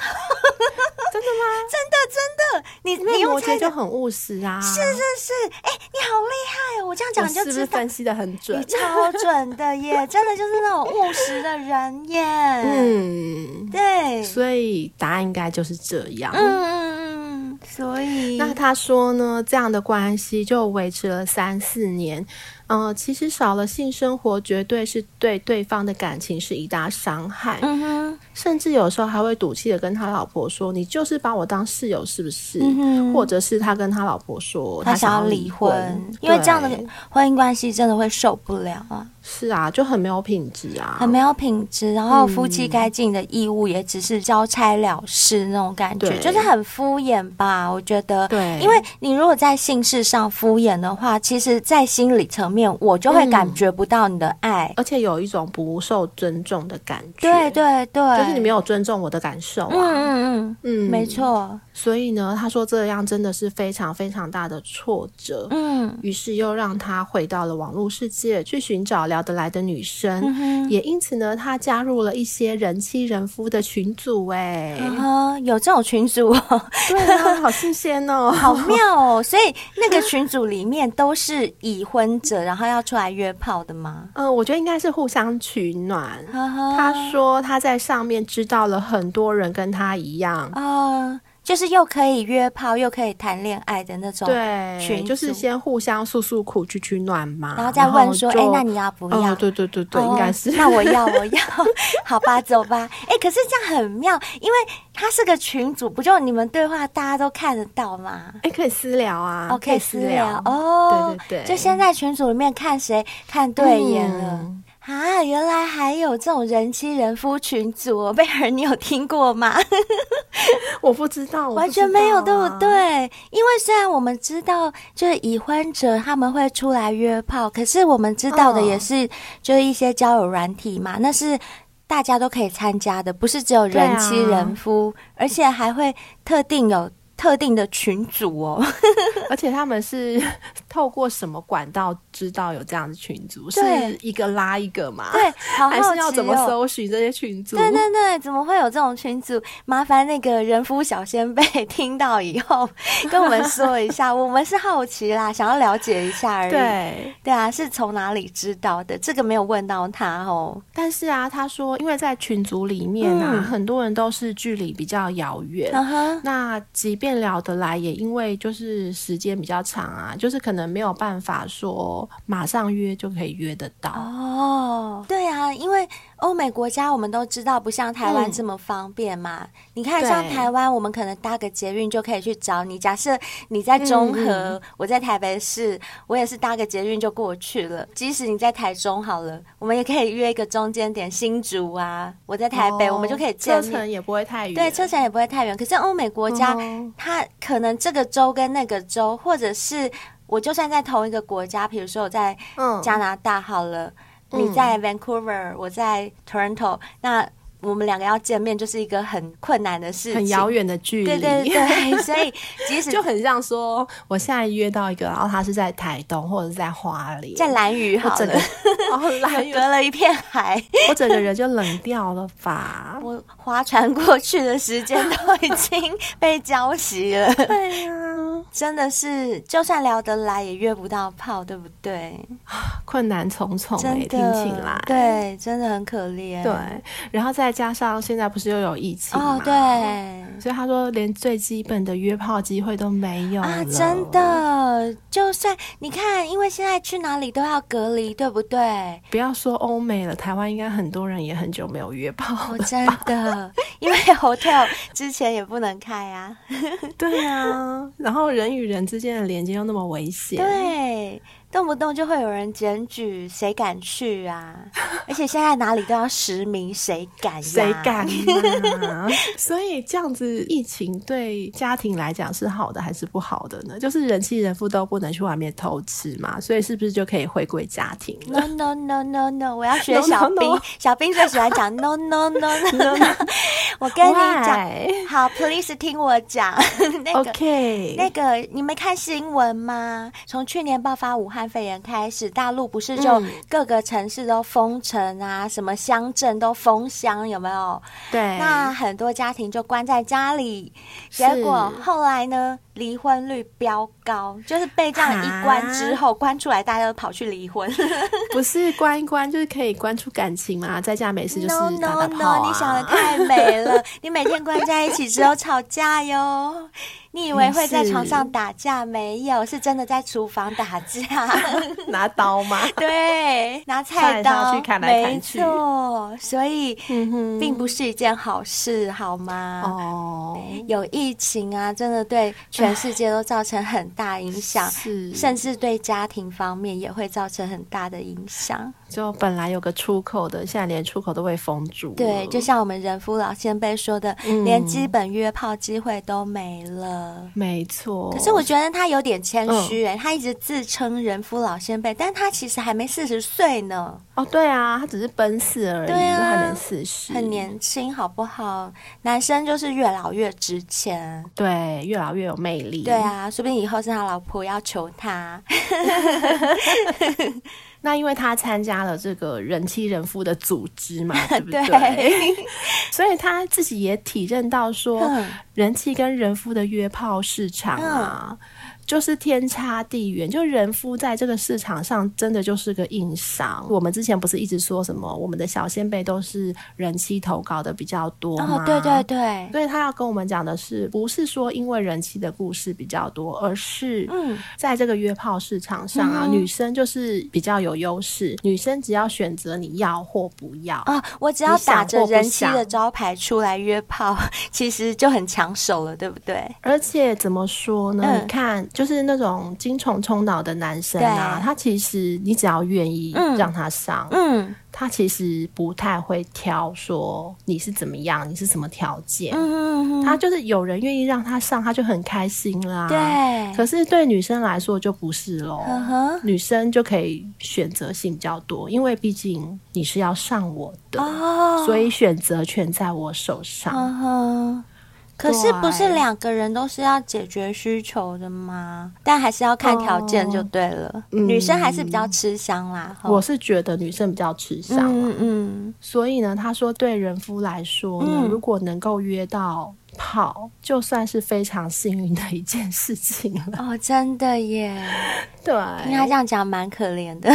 真的吗？真的真的，你你摩羯就很务实啊！是是是，哎，你好厉害哦！我这样讲你就知道，是不是分析的很准？你超准的耶，真的就是那种务实的人耶。嗯，对，所以答案应该就是这样。嗯。所以，那他说呢，这样的关系就维持了三四年。嗯、呃，其实少了性生活，绝对是对对方的感情是一大伤害。嗯哼，甚至有时候还会赌气的跟他老婆说：“你就是把我当室友，是不是？”嗯、哼或者是他跟他老婆说他想要离婚，因为这样的婚姻关系真的会受不了啊。是啊，就很没有品质啊，很没有品质。然后夫妻该尽的义务也只是交差了事那种感觉，就是很敷衍吧？我觉得，对，因为你如果在性事上敷衍的话，其实，在心理层面。面，我就会感觉不到你的爱，嗯、而且有一种不受尊重的感觉。对对对，就是你没有尊重我的感受啊。嗯嗯嗯嗯，没错。所以呢，他说这样真的是非常非常大的挫折。嗯，于是又让他回到了网络世界，去寻找聊得来的女生。嗯、也因此呢，他加入了一些人妻人夫的群组。哎、嗯，有这种群组？对啊，好新鲜哦，好妙哦。所以那个群组里面都是已婚者，然后要出来约炮的吗？嗯，我觉得应该是互相取暖。呵呵，他说他在上面知道了很多人跟他一样。啊、呃。就是又可以约炮又可以谈恋爱的那种，对，就是先互相诉诉苦，取取暖嘛，然后再问说，哎、欸，那你要不要？哦、对对对对，哦、应该是。那我要，我要，好吧，走吧。哎、欸，可是这样很妙，因为他是个群主，不就你们对话大家都看得到吗？哎、欸，可以私聊啊，哦，可以私聊哦，对对对，就先在群组里面看谁看对眼了。嗯啊，原来还有这种人妻人夫群组哦，贝尔，你有听过吗？我不知道，完全没有，对不对？因为虽然我们知道，就是已婚者他们会出来约炮，可是我们知道的也是，就是一些交友软体嘛，那是大家都可以参加的，不是只有人妻人夫，而且还会特定有。特定的群组哦，而且他们是 透过什么管道知道有这样的群组？是一个拉一个嘛？对，好好哦，还是要怎么搜寻这些群组？对对对，怎么会有这种群组？麻烦那个人夫小仙贝 听到以后跟我们说一下，我们是好奇啦，想要了解一下而已。对对啊，是从哪里知道的？这个没有问到他哦。但是啊，他说因为在群组里面啊，嗯、很多人都是距离比较遥远，uh -huh. 那即便聊得来，也因为就是时间比较长啊，就是可能没有办法说马上约就可以约得到哦。对啊，因为欧美国家我们都知道不像台湾这么方便嘛。嗯、你看，像台湾，我们可能搭个捷运就可以去找你。假设你在中和，嗯，我在台北市，我也是搭个捷运就过去了。即使你在台中好了，我们也可以约一个中间点新竹啊。我在台北，哦，我们就可以见面，车程也不会太远。对，车程也不会太远。可是欧美国家，嗯，它可能这个州跟那个州，或者是我就算在同一个国家，比如说我在加拿大好了，嗯、你在 Vancouver，我在 Toronto，那。我们两个要见面，就是一个很困难的事情，很遥远的距离。对对对，所以即使就很像说，我现在约到一个，然后他是在台东或者是在花莲，在蓝屿，好了，然后 蓝屿隔了一片海，我整个人就冷掉了吧？我划船过去的时间都已经被浇熄了。对呀、啊，真的是，就算聊得来，也约不到炮，对不对？困难重重、欸，哎，听起来，对，真的很可怜。对，然后再。加上现在不是又有疫情吗？哦，对，所以他说连最基本的约炮机会都没有啊！真的，就算你看，因为现在去哪里都要隔离，对不对？不要说欧美了，台湾应该很多人也很久没有约炮了。哦，真的，因为 hotel 之前也不能开啊。对啊，然后人与人之间的连接又那么危险。对。动不动就会有人检举，谁敢去啊？而且现在哪里都要实名，谁敢？谁敢？所以这样子，疫情对家庭来讲是好的还是不好的呢？就是人妻人夫都不能去外面偷吃嘛，所以是不是就可以回归家庭？No no no no no！我要学小兵，no, no, no. 小兵最喜欢讲 no no no no no。我跟你讲，好，please 听我讲。那个 OK，那个你没看新闻吗？从去年爆发武汉。肺炎开始，大陆不是就各个城市都封城啊，嗯、什么乡镇都封乡，有没有？对，那很多家庭就关在家里，结果后来呢，离婚率飙高，就是被这样一关之后，关出来大家都跑去离婚。不是关一关就是可以关出感情嘛？在家没事就是打打炮、啊、no no no，你想的太美了，你每天关在一起只有吵架哟。你以为会在床上打架？没有，是真的在厨房打架，拿刀吗？对，拿菜刀去砍来砍去。没错，所以、嗯、并不是一件好事，好吗？哦，有疫情啊，真的对全世界都造成很大影响，是，甚至对家庭方面也会造成很大的影响。就本来有个出口的，现在连出口都被封住。对，就像我们人夫老先辈说的、嗯，连基本约炮机会都没了。的，没错。可是我觉得他有点谦虚哎，他一直自称人夫老先辈，但他其实还没四十岁呢。哦，对啊，他只是奔四而已，对啊，还没四十，很年轻，好不好？男生就是越老越值钱，对，越老越有魅力。对啊，说不定以后是他老婆要求他。那因为他参加了这个人妻人夫的组织嘛，对不对？对，所以他自己也体认到说，人妻跟人夫的约炮市场啊。就是天差地远，就人夫在这个市场上真的就是个硬伤。我们之前不是一直说什么，我们的小先辈都是人妻投稿的比较多吗？哦，对对对。所以他要跟我们讲的是，不是说因为人妻的故事比较多，而是嗯，在这个约炮市场上啊，嗯、女生就是比较有优势。女生只要选择你要或不要啊、哦，我只要打着人妻的招牌出来约炮，其实就很抢手了，对不对？而且怎么说呢？嗯、你看。就是那种精虫冲脑的男生啊，他其实你只要愿意让他上，嗯，嗯，他其实不太会挑说你是怎么样，你是什么条件，嗯嗯嗯，他就是有人愿意让他上，他就很开心啦。对，可是对女生来说就不是喽，女生就可以选择性比较多，因为毕竟你是要上我的，哦，所以选择权在我手上。可是不是两个人都是要解决需求的吗？但还是要看条件就对了。嗯、女生还是比较吃香啦。我是觉得女生比较吃香。嗯嗯。所以呢，他说对人夫来说呢，嗯、如果能够约到跑，就算是非常幸运的一件事情了。哦，真的耶。对，他这样讲蛮可怜的。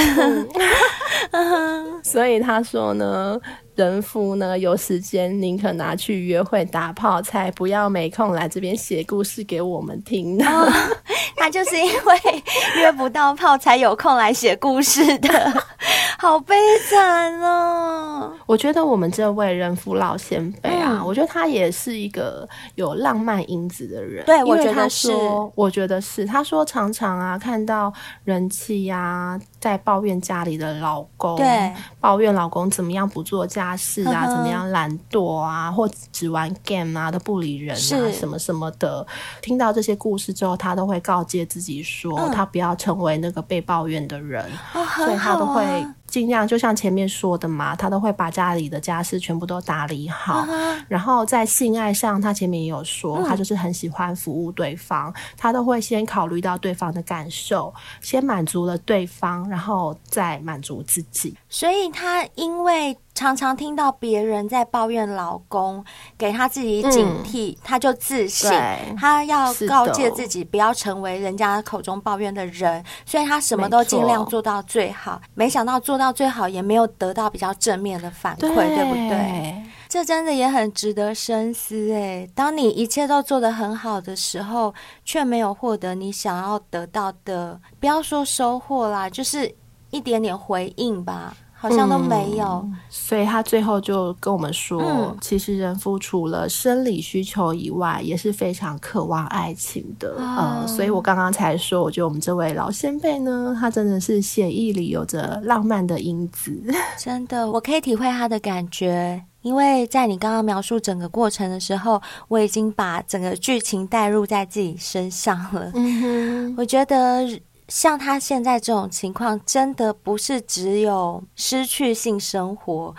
嗯、所以他说呢。人夫呢，有时间宁可拿去约会打泡菜不要没空来这边写故事给我们听呢。哦，他就是因为约不到炮，才有空来写故事的，好悲惨哦。我觉得我们这位人夫老先辈啊，嗯、我觉得他也是一个有浪漫因子的人。对，我觉得是，我觉得是。他说常常啊，看到人气呀、啊，在抱怨家里的老公，对，抱怨老公怎么样不做家。事啊，怎么样懒惰啊，或只玩 game 啊，都不理人啊，什么什么的。听到这些故事之后，他都会告诫自己说，嗯、他不要成为那个被抱怨的人，所以他都会。尽量就像前面说的嘛，他都会把家里的家事全部都打理好。Uh. 然后在性爱上，他前面也有说，他就是很喜欢服务对方，嗯、他都会先考虑到对方的感受，先满足了对方，然后再满足自己。所以她因为常常听到别人在抱怨老公，给她自己警惕，嗯、他就自省，对他要告诫自己不要成为人家口中抱怨的人，所以她什么都尽量做到最好。没，没想到做到。最好也没有得到比较正面的反馈，对，对不对？这真的也很值得深思哎。当你一切都做得很好的时候，却没有获得你想要得到的，不要说收获啦，就是一点点回应吧。好像都没有，嗯，所以他最后就跟我们说，嗯、其实人夫除了生理需求以外，也是非常渴望爱情的。哦、呃，所以我刚刚才说，我觉得我们这位老先辈呢，他真的是写意里有着浪漫的因子。真的，我可以体会他的感觉，因为在你刚刚描述整个过程的时候，我已经把整个剧情带入在自己身上了。嗯哼，我觉得。像他现在这种情况，真的不是只有失去性生活，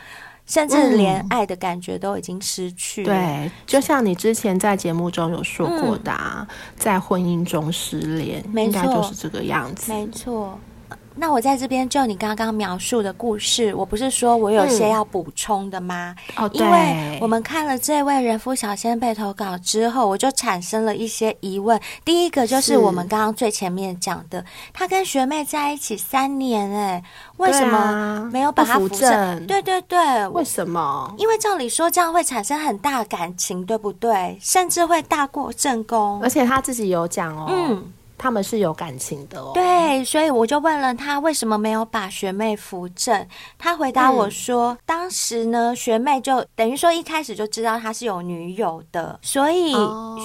甚至连爱的感觉都已经失去了。对，就像你之前在节目中有说过的，啊，嗯、在婚姻中失恋，没，应该就是这个样子。没错。那我在这边就你刚刚描述的故事，我不是说我有些要补充的吗？嗯、哦，对。因为我们看了这位人夫小仙被投稿之后，我就产生了一些疑问。第一个就是我们刚刚最前面讲的，是他跟学妹在一起三年，哎，为什么没有把他扶正？对对对，为什么？因为照理说这样会产生很大感情，对不对？甚至会大过正宫。而且他自己有讲哦。嗯。他们是有感情的哦。对，所以我就问了他为什么没有把学妹扶正。他回答我说，嗯、当时呢，学妹就等于说一开始就知道他是有女友的，所以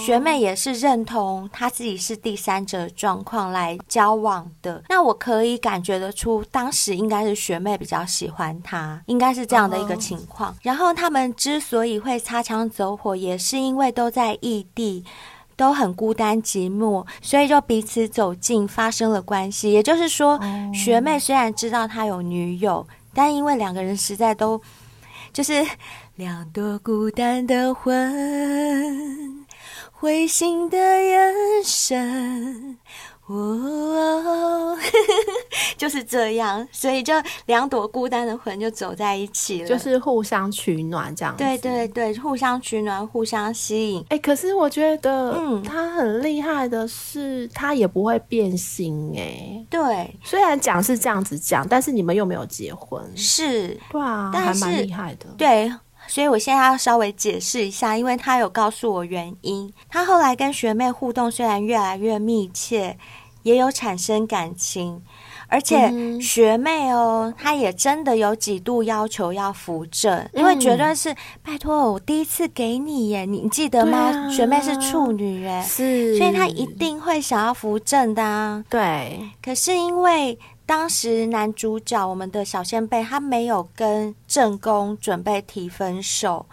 学妹也是认同他自己是第三者状况来交往的。那我可以感觉得出，当时应该是学妹比较喜欢他，应该是这样的一个情况。然后他们之所以会擦枪走火，也是因为都在异地。都很孤单寂寞，所以就彼此走近，发生了关系。也就是说，哦、学妹虽然知道他有女友，但因为两个人实在都就是两朵孤单的魂，灰心的眼神。哦，就是这样，所以就两朵孤单的魂就走在一起了，就是互相取暖这样子。对对对，互相取暖，互相吸引。哎、可是我觉得，嗯，他很厉害的是，他也不会变心。哎，对，虽然讲是这样子讲，但是你们又没有结婚，是，对啊，但还蛮厉害的。对。所以我现在要稍微解释一下，因为他有告诉我原因。他后来跟学妹互动虽然越来越密切，也有产生感情，而且学妹哦，她也真的有几度要求要扶正，因为绝对是拜托我第一次给你耶，你记得吗？啊、学妹是处女耶，是，所以她一定会想要扶正的啊。对，可是因为。当时男主角我们的小先辈他没有跟正宫准备提分手，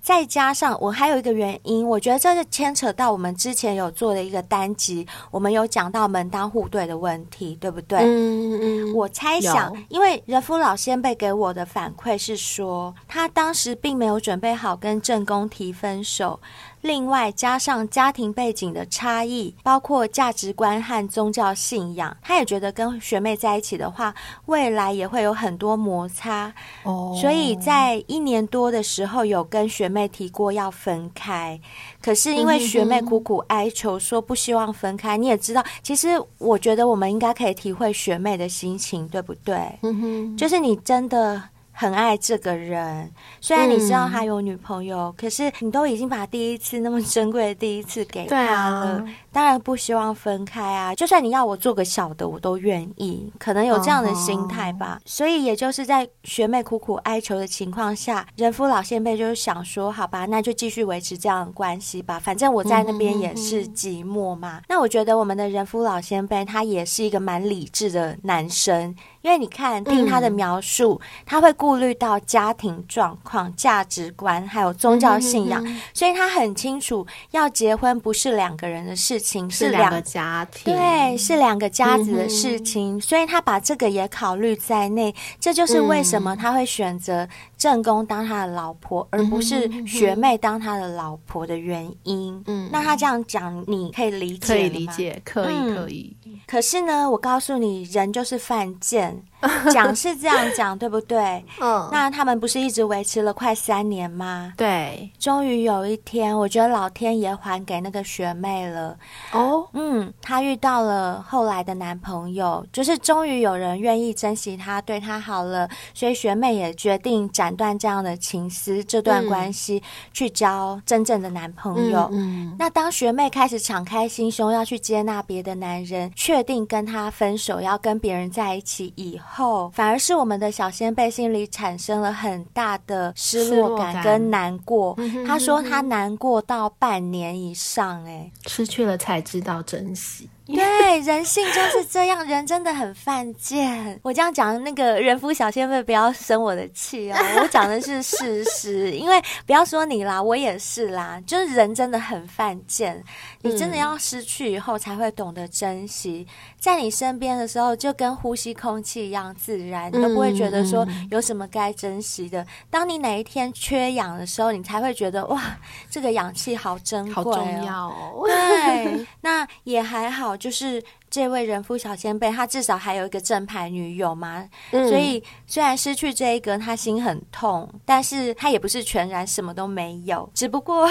再加上我还有一个原因，我觉得这是牵扯到我们之前有做的一个单集，我们有讲到门当户对的问题，对不对？嗯嗯。我猜想，因为人夫老先辈给我的反馈是说，他当时并没有准备好跟正宫提分手。另外加上家庭背景的差异，包括价值观和宗教信仰，他也觉得跟学妹在一起的话，未来也会有很多摩擦。哦，oh. 所以在一年多的时候，有跟学妹提过要分开。可是因为学妹苦苦哀求说不希望分开，你也知道，其实我觉得我们应该可以体会学妹的心情，对不对？嗯哼，就是你真的。很爱这个人，虽然你知道他有女朋友，嗯、可是你都已经把第一次那么珍贵的第一次给他了，啊、当然不希望分开啊！就算你要我做个小的，我都愿意，可能有这样的心态吧。哦、所以也就是在学妹苦苦哀求的情况下，人夫老先辈就是想说，好吧，那就继续维持这样的关系吧，反正我在那边也是寂寞嘛。那我觉得我们的人夫老先辈他也是一个蛮理智的男生。因为你看，听他的描述，嗯、他会顾虑到家庭状况、价值观，还有宗教信仰，所以他很清楚，要结婚不是两个人的事情，是两个家庭，对，是两个家子的事情，所以他把这个也考虑在内。这就是为什么他会选择正宫当他的老婆，嗯、而不是学妹当他的老婆的原因。嗯，那他这样讲，你可以理解吗？可以理解，可以，可以。可是呢，我告诉你，人就是犯贱。讲是这样讲，对不对？嗯，那他们不是一直维持了快三年吗？对，终于有一天，我觉得老天爷还给那个学妹了。哦，嗯，她遇到了后来的男朋友，就是终于有人愿意珍惜她，对她好了，所以学妹也决定斩断这样的情丝，这段关系，嗯、去交真正的男朋友。嗯，嗯，那当学妹开始敞开心胸要去接纳别的男人，确定跟他分手，要跟别人在一起以后。后反而是我们的小先辈心里产生了很大的失落感跟难过。他说他难过到半年以上，哎，失去了才知道珍惜。对，人性就是这样，人真的很犯贱。我这样讲，那个人夫小仙妹不要生我的气哦。我讲的是事实，因为不要说你啦，我也是啦。就是人真的很犯贱，你真的要失去以后才会懂得珍惜。在你身边的时候，就跟呼吸空气一样自然，你都不会觉得说有什么该珍惜的。当你哪一天缺氧的时候，你才会觉得哇，这个氧气好珍贵，好重要哦。对，那也还好。就是这位人夫小先辈，他至少还有一个正牌女友嘛，嗯、所以虽然失去这一个，他心很痛，但是他也不是全然什么都没有，只不过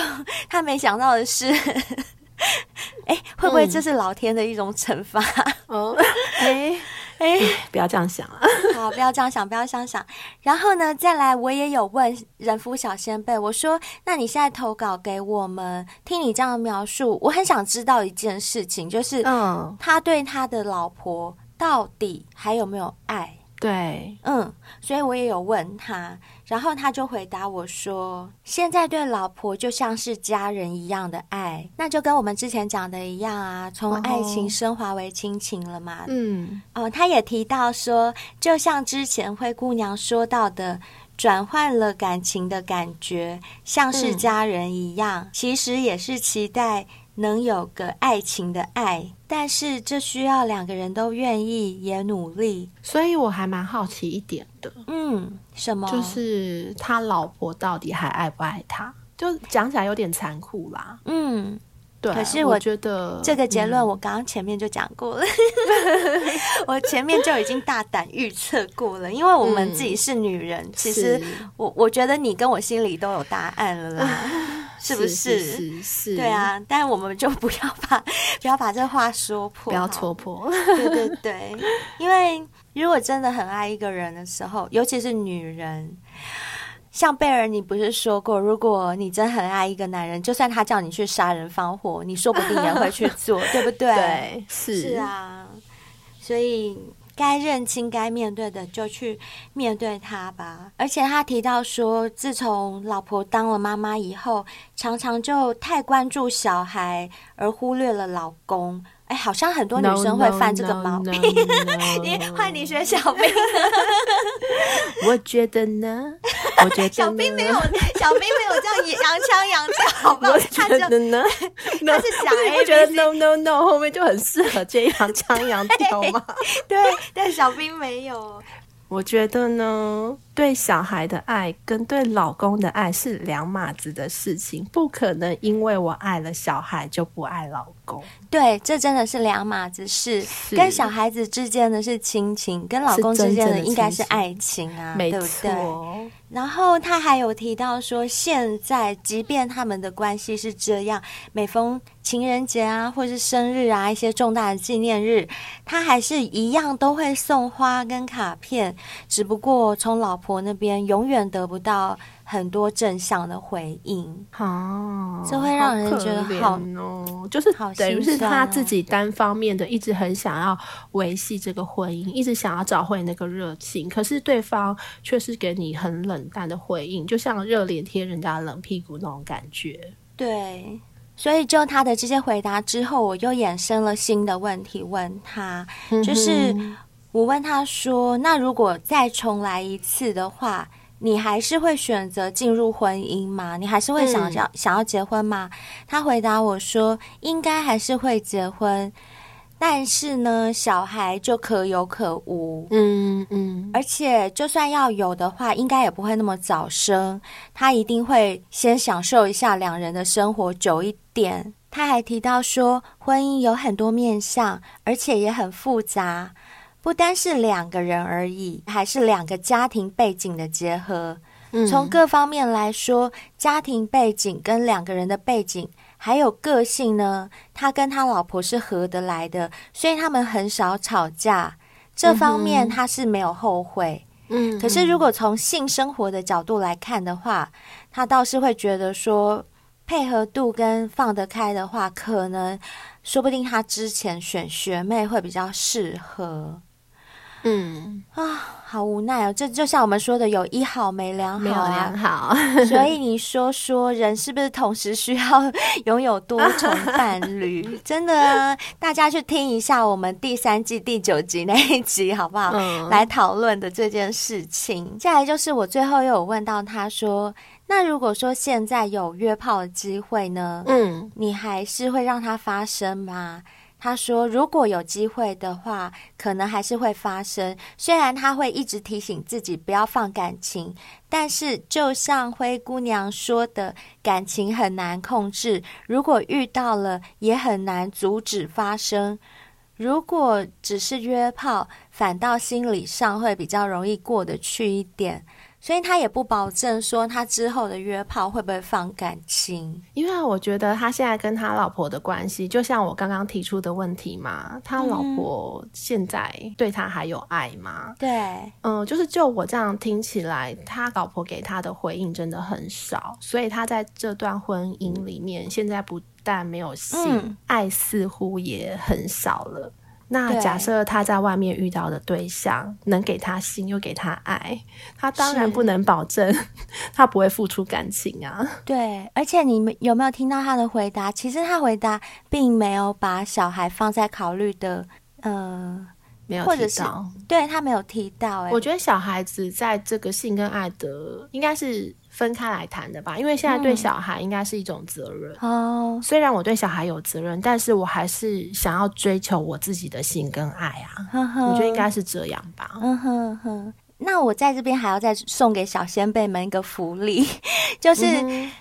他没想到的是，哎，会不会这是老天的一种惩罚？哦，哎。哎，不要这样想啊！好，不要这样想，不要这样想。然后呢，再来，我也有问人夫小先辈，我说：“那你现在投稿给我们，听你这样的描述，我很想知道一件事情，就是，嗯，他对他的老婆到底还有没有爱？”对，嗯，所以我也有问他，然后他就回答我说：“现在对老婆就像是家人一样的爱，那就跟我们之前讲的一样啊，从爱情升华为亲情了嘛。”嗯，哦，他也提到说，就像之前灰姑娘说到的，转换了感情的感觉，像是家人一样，嗯，其实也是期待能有个爱情的爱，但是这需要两个人都愿意也努力。所以我还蛮好奇一点的，嗯，什么？就是他老婆到底还爱不爱他？就讲起来有点残酷啦。嗯。对，可是我，我觉得这个结论我刚刚前面就讲过了，嗯、我前面就已经大胆预测过了，因为我们自己是女人，嗯、其实我我觉得你跟我心里都有答案了啦，是不是？是是，是，对啊，但我们就不要把 不要把这话说破，不要戳破，对对对，因为如果真的很爱一个人的时候，尤其是女人。像贝尔，你不是说过，如果你真很爱一个男人，就算他叫你去杀人放火，你说不定也会去做，对不对？对，是是啊，所以该认清、该面对的就去面对它吧。而且他提到说，自从老婆当了妈妈以后，常常就太关注小孩，而忽略了老公。哎，好像很多女生会犯这个毛病。你 换你学小兵，我觉得呢，我觉得小兵没有，小兵没有这样洋腔洋调，好不好？我觉得呢，他是小 A，我觉得 no no no 后面就很适合这样腔扬调嘛。对，但小兵没有。我觉得呢，对小孩的爱跟对老公的爱是两码子的事情，不可能因为我爱了小孩就不爱老公。对，这真的是两码子事。跟小孩子之间的是亲情，跟老公之间的应该是爱情啊，没错。对不对？然后他还有提到说，现在即便他们的关系是这样，每逢情人节啊，或是生日啊，一些重大的纪念日，他还是一样都会送花跟卡片，只不过从老婆那边永远得不到。很多正向的回应，哦，这会让人觉得好哦，就是等于是他自己单方面的，一直很想要维系这个婚姻，一直想要找回那个热情，可是对方却是给你很冷淡的回应，就像热脸贴人家冷屁股那种感觉。对，所以就他的这些回答之后，我又衍生了新的问题问他，就是我问他说：“那如果再重来一次的话？”你还是会选择进入婚姻吗？你还是会想要、嗯、想要结婚吗？他回答我说，应该还是会结婚，但是呢，小孩就可有可无。嗯嗯，而且就算要有的话，应该也不会那么早生。他一定会先享受一下两人的生活久一点。他还提到说，婚姻有很多面向，而且也很复杂。不单是两个人而已，还是两个家庭背景的结合。嗯，从各方面来说，家庭背景跟两个人的背景还有个性呢，他跟他老婆是合得来的，所以他们很少吵架。这方面他是没有后悔。嗯，可是如果从性生活的角度来看的话，他倒是会觉得说，配合度跟放得开的话，可能说不定他之前选学妹会比较适合。嗯啊，好无奈哦！这就像我们说的，有一好没两好，啊，没有两好。所以你说说，人是不是同时需要拥有多重伴侣？真的啊，大家去听一下我们第三季第九集那一集，好不好？嗯，来讨论的这件事情。接下来就是我最后又有问到他说，那如果说现在有约炮的机会呢？嗯，你还是会让它发生吗？他说：“如果有机会的话，可能还是会发生。虽然他会一直提醒自己不要放感情，但是就像灰姑娘说的，感情很难控制。如果遇到了，也很难阻止发生。如果只是约炮，反倒心理上会比较容易过得去一点。”所以他也不保证说他之后的约炮会不会放感情，因为我觉得他现在跟他老婆的关系，就像我刚刚提出的问题嘛，他老婆现在对他还有爱吗？嗯、对，嗯，就是就我这样听起来，他老婆给他的回应真的很少，所以他在这段婚姻里面，现在不但没有性，嗯、爱似乎也很少了。那假设他在外面遇到的对象能给他心又给他爱，他当然不能保证他不会付出感情啊。对，而且你们有没有听到他的回答？其实他回答并没有把小孩放在考虑的，呃，没有提到，或者是对他没有提到。哎，我觉得小孩子在这个性跟爱的应该是分开来谈的吧，因为现在对小孩应该是一种责任哦。虽然我对小孩有责任，但是我还是想要追求我自己的性跟爱啊。我觉得应该是这样吧。嗯哼哼。那我在这边还要再送给小先辈们一个福利，就是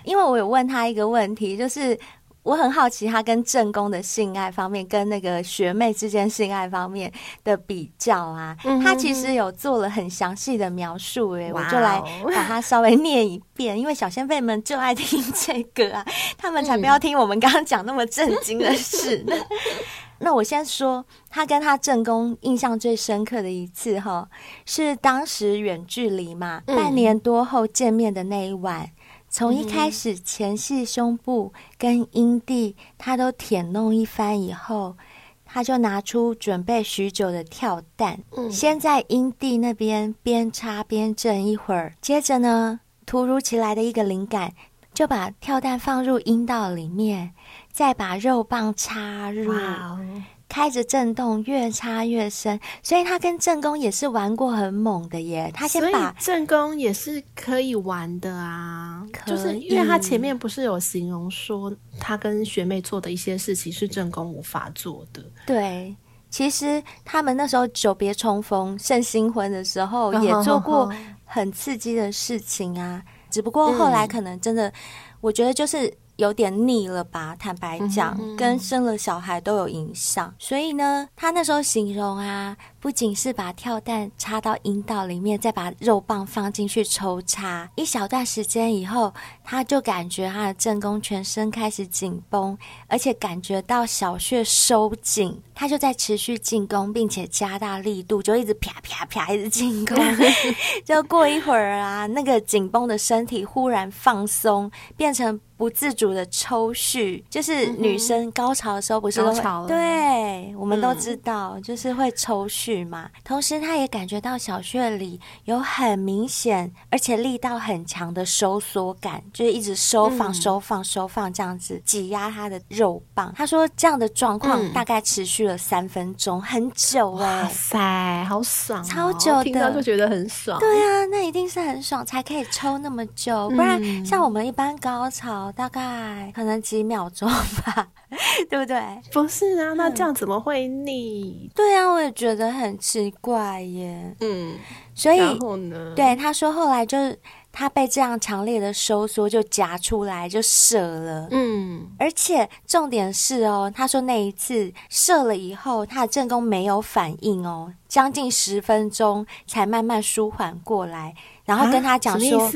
因为我有问他一个问题，就是。我很好奇，他跟正宫的性爱方面，跟那个学妹之间性爱方面的比较啊，他其实有做了很详细的描述，哎，我就来把它稍微念一遍，因为小仙贝们就爱听这个啊，他们才不要听我们刚刚讲那么震惊的事呢。那我先说，他跟他正宫印象最深刻的一次哈，是当时远距离嘛，半年多后见面的那一晚。从一开始前戏胸部跟阴蒂，他都舔弄一番以后，他就拿出准备许久的跳蛋，嗯、先在阴蒂那边边插边震一会儿，接着呢，突如其来的一个灵感，就把跳蛋放入阴道里面，再把肉棒插入。开着震动，越插越深，所以他跟正宫也是玩过很猛的耶。他先把正宫也是可以玩的啊，就是因为他前面不是有形容说他跟学妹做的一些事情是正宫无法做的。对，其实他们那时候久别重逢、胜新婚的时候，也做过很刺激的事情啊。只不过后来可能真的，我觉得就是。有点腻了吧？坦白讲，跟生了小孩都有影响。所以呢，他那时候形容啊，不仅是把跳蛋插到阴道里面，再把肉棒放进去抽插，一小段时间以后，他就感觉他的正宫全身开始紧绷，而且感觉到小穴收紧，他就在持续进攻，并且加大力度，就一直啪啪啪一直进攻。就过一会儿啊，那个紧绷的身体忽然放松，变成。不自主的抽蓄，就是女生高潮的时候不是都会、嗯、对，我们都知道，嗯、就是会抽蓄嘛。同时，他也感觉到小穴里有很明显而且力道很强的收缩感，就是一直收放、嗯、收放、收放这样子挤压他的肉棒。他说这样的状况大概持续了三分钟，很久哎、欸，哇塞，好爽、哦，超久的，听到就觉得很爽。对啊，那一定是很爽才可以抽那么久，不然像我们一般高潮。大概可能几秒钟吧，对不对？不是啊，那这样怎么会腻？对啊，我也觉得很奇怪耶。嗯，所以然后呢？对，他说后来就是他被这样强烈的收缩就夹出来就射了。嗯，而且重点是哦，他说那一次射了以后，他的正宫没有反应哦，将近十分钟才慢慢舒缓过来，然后跟他讲说。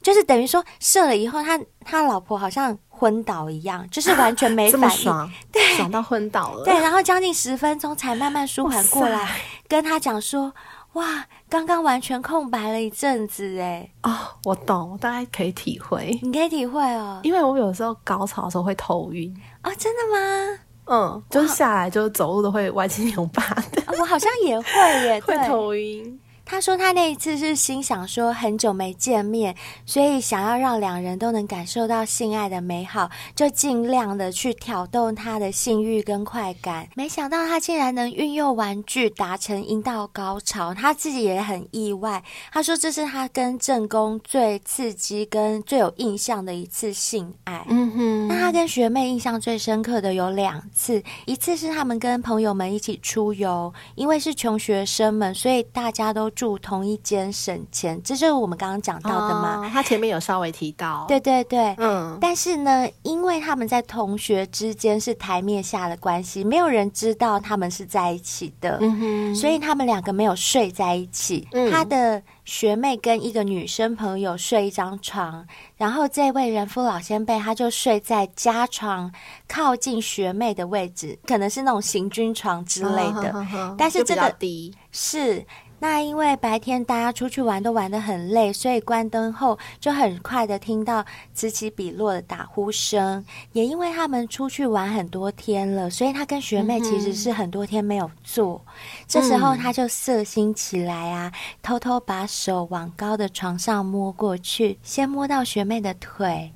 就是等于说射了以后，他他老婆好像昏倒一样，就是完全没 反应，爽对，爽到昏倒了。对，然后将近十分钟才慢慢舒缓过来，跟他讲说：“哇，刚刚完全空白了一阵子，哎，哦，我懂，我大概可以体会，你可以体会哦，因为我有时候高潮的时候会头晕。哦，真的吗？嗯，就是下来就是走路都会歪七扭八的，我好像也会耶，会头晕。”他说他那一次是心想说很久没见面，所以想要让两人都能感受到性爱的美好，就尽量的去挑动他的性欲跟快感。没想到他竟然能运用玩具达成阴道高潮，他自己也很意外。他说这是他跟正宫最刺激跟最有印象的一次性爱。嗯哼，那他跟学妹印象最深刻的有两次，一次是他们跟朋友们一起出游，因为是穷学生们，所以大家都。住同一间省钱，这就是我们刚刚讲到的嘛。哦，他前面有稍微提到，对对对，嗯。但是呢，因为他们在同学之间是台面下的关系，没有人知道他们是在一起的，嗯哼。所以他们两个没有睡在一起。嗯。他的学妹跟一个女生朋友睡一张床，然后这位人夫老先辈他就睡在家床靠近学妹的位置，可能是那种行军床之类的。但是这个低是。那因为白天大家出去玩都玩得很累，所以关灯后就很快的听到此起彼落的打呼声。也因为他们出去玩很多天了，所以他跟学妹其实是很多天没有做。嗯、这时候他就色心起来啊，偷偷把手往高的床上摸过去，先摸到学妹的腿。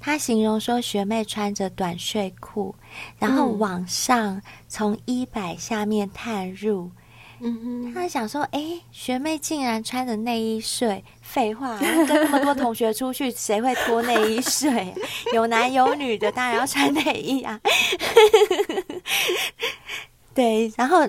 他形容说，学妹穿着短睡裤，然后往上从衣摆下面探入。嗯哼，他想说，哎、欸，学妹竟然穿着内衣睡，废话，跟那么多同学出去，谁会脱内衣睡？有男有女的，当然要穿内衣啊。对，然后，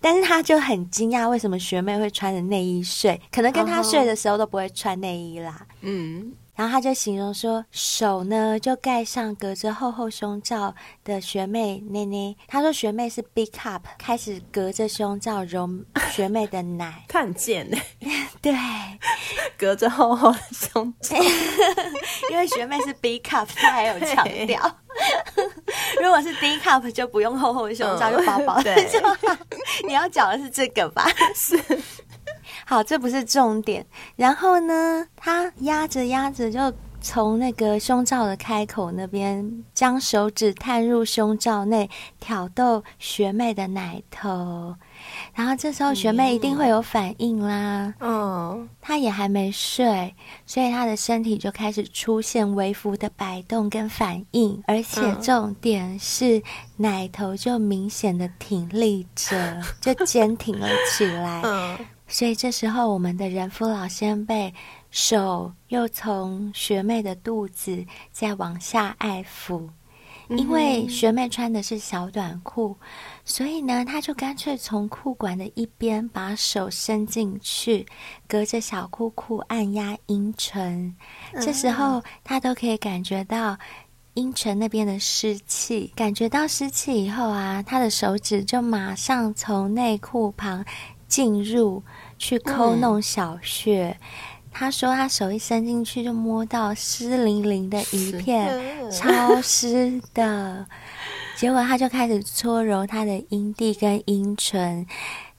但是他就很惊讶，为什么学妹会穿着内衣睡？可能跟他睡的时候都不会穿内衣啦。嗯。然后他就形容说，手呢就盖上隔着厚厚胸罩的学妹内内。他说学妹是 big cup，开始隔着胸罩揉学妹的奶。看见呢？对，隔着厚厚的胸罩，因为学妹是 big cup，他还有强调，如果是 D cup 就不用厚厚的胸罩，就薄薄的。你要讲的是这个吧？是。好，这不是重点。然后呢，他压着压着，就从那个胸罩的开口那边，将手指探入胸罩内，挑逗学妹的奶头。然后这时候学妹一定会有反应啦。嗯，她也还没睡，所以她的身体就开始出现微幅的摆动跟反应，而且重点是奶头就明显的挺立着，就坚挺了起来。嗯。所以这时候，我们的人夫老先辈手又从学妹的肚子再往下爱抚，因为学妹穿的是小短裤，所以呢，他就干脆从裤管的一边把手伸进去，隔着小裤裤按压阴唇。这时候，他都可以感觉到阴唇那边的湿气，感觉到湿气以后啊，他的手指就马上从内裤旁进入。去抠弄小穴，嗯、他说他手一伸进去就摸到湿淋淋的一片，超湿的。结果他就开始搓揉他的阴蒂跟阴唇，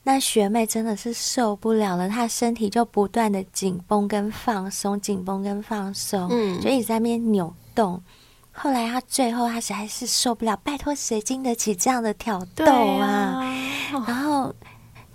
那学妹真的是受不了了，她身体就不断的紧绷跟放松，紧绷跟放松，嗯，就一直在那边扭动。后来他最后他实在是受不了，拜托谁经得起这样的挑逗啊？啊然后。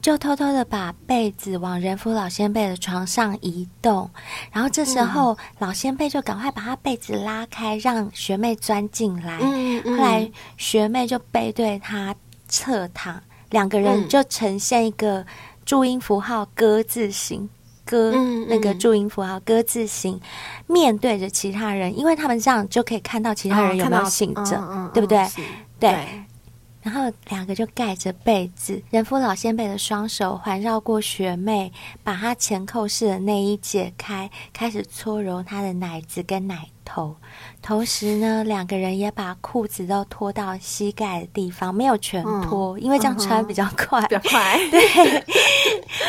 就偷偷的把被子往人夫老先辈的床上移动，然后这时候、嗯、老先辈就赶快把他被子拉开，让学妹钻进来。嗯嗯、后来学妹就背对他侧躺，两个人就呈现一个注音符号鸽字形，鸽、嗯、那个注音符号鸽字形，面对着其他人，因为他们这样就可以看到其他人有没有醒着，哦、对不对？对。对然后两个就盖着被子，人夫老先辈的双手环绕过学妹，把她前扣式的内衣解开，开始搓揉她的奶子跟奶头。同时呢，两个人也把裤子都脱到膝盖的地方，没有全脱，嗯、因为这样穿比较快，比较快。对，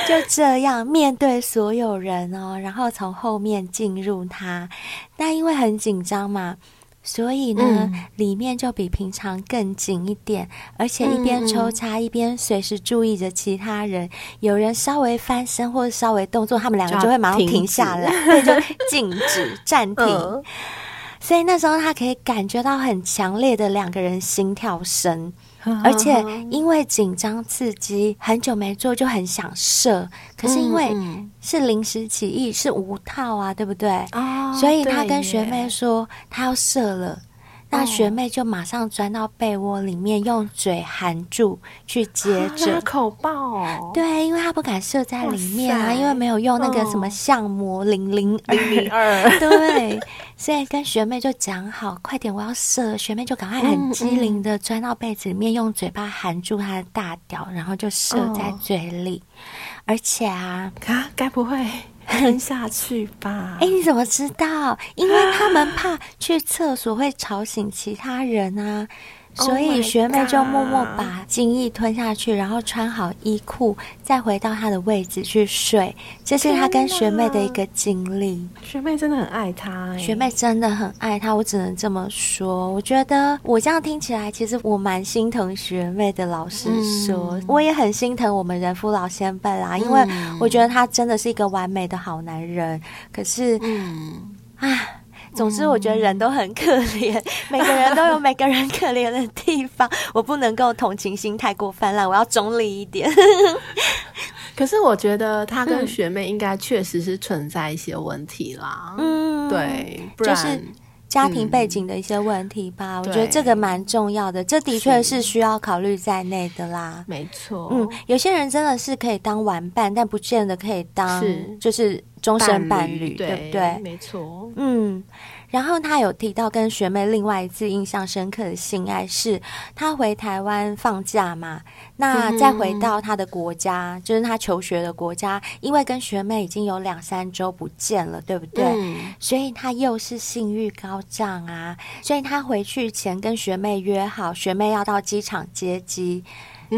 就这样面对所有人哦，然后从后面进入她，但因为很紧张嘛。所以呢，嗯、里面就比平常更紧一点，而且一边抽插、嗯、一边随时注意着其他人。有人稍微翻身或者稍微动作，他们两个就会马上停下来，对，就静止暂停。嗯、所以那时候他可以感觉到很强烈的两个人心跳声。而且因为紧张刺激，很久没做就很想射，可是因为是临时起意，是无套啊，对不对？哦，所以他跟学妹说他要射了。那学妹就马上钻到被窝里面，用嘴含住去接着口爆哦。对，因为她不敢射在里面啊，因为没有用那个什么相模零零零零二。对，所以跟学妹就讲好，快点，我要射。学妹就赶快很机灵的钻到被子里面，用嘴巴含住她的大屌，然后就射在嘴里。而且啊，啊，该不会？吞下去吧。哎，你怎么知道？因为他们怕去厕所会吵醒其他人啊。所以学妹就默默把精液吞下去，然后穿好衣裤，再回到她的位置去睡。这是她跟学妹的一个经历。学妹真的很爱她，学妹真的很爱她，我只能这么说。我觉得我这样听起来，其实我蛮心疼学妹的。老实说，嗯、我也很心疼我们人夫老先辈啦，因为我觉得他真的是一个完美的好男人。可是，嗯，啊。总之，我觉得人都很可怜，嗯、每个人都有 每个人可怜的地方。我不能够同情心太过泛滥，我要中立一点。可是，我觉得他跟学妹应该确实是存在一些问题啦。嗯，对，不然就是家庭背景的一些问题吧。嗯、我觉得这个蛮重要的，这的确是需要考虑在内的啦。没错，嗯，有些人真的是可以当玩伴，但不见得可以当就是终身伴侣，对，对不对？没错，嗯。然后他有提到跟学妹另外一次印象深刻的性爱是，他回台湾放假嘛，那再回到他的国家，嗯、就是他求学的国家，因为跟学妹已经有两三周不见了，对不对？嗯、所以他又是性欲高涨啊，所以他回去前跟学妹约好，学妹要到机场接机。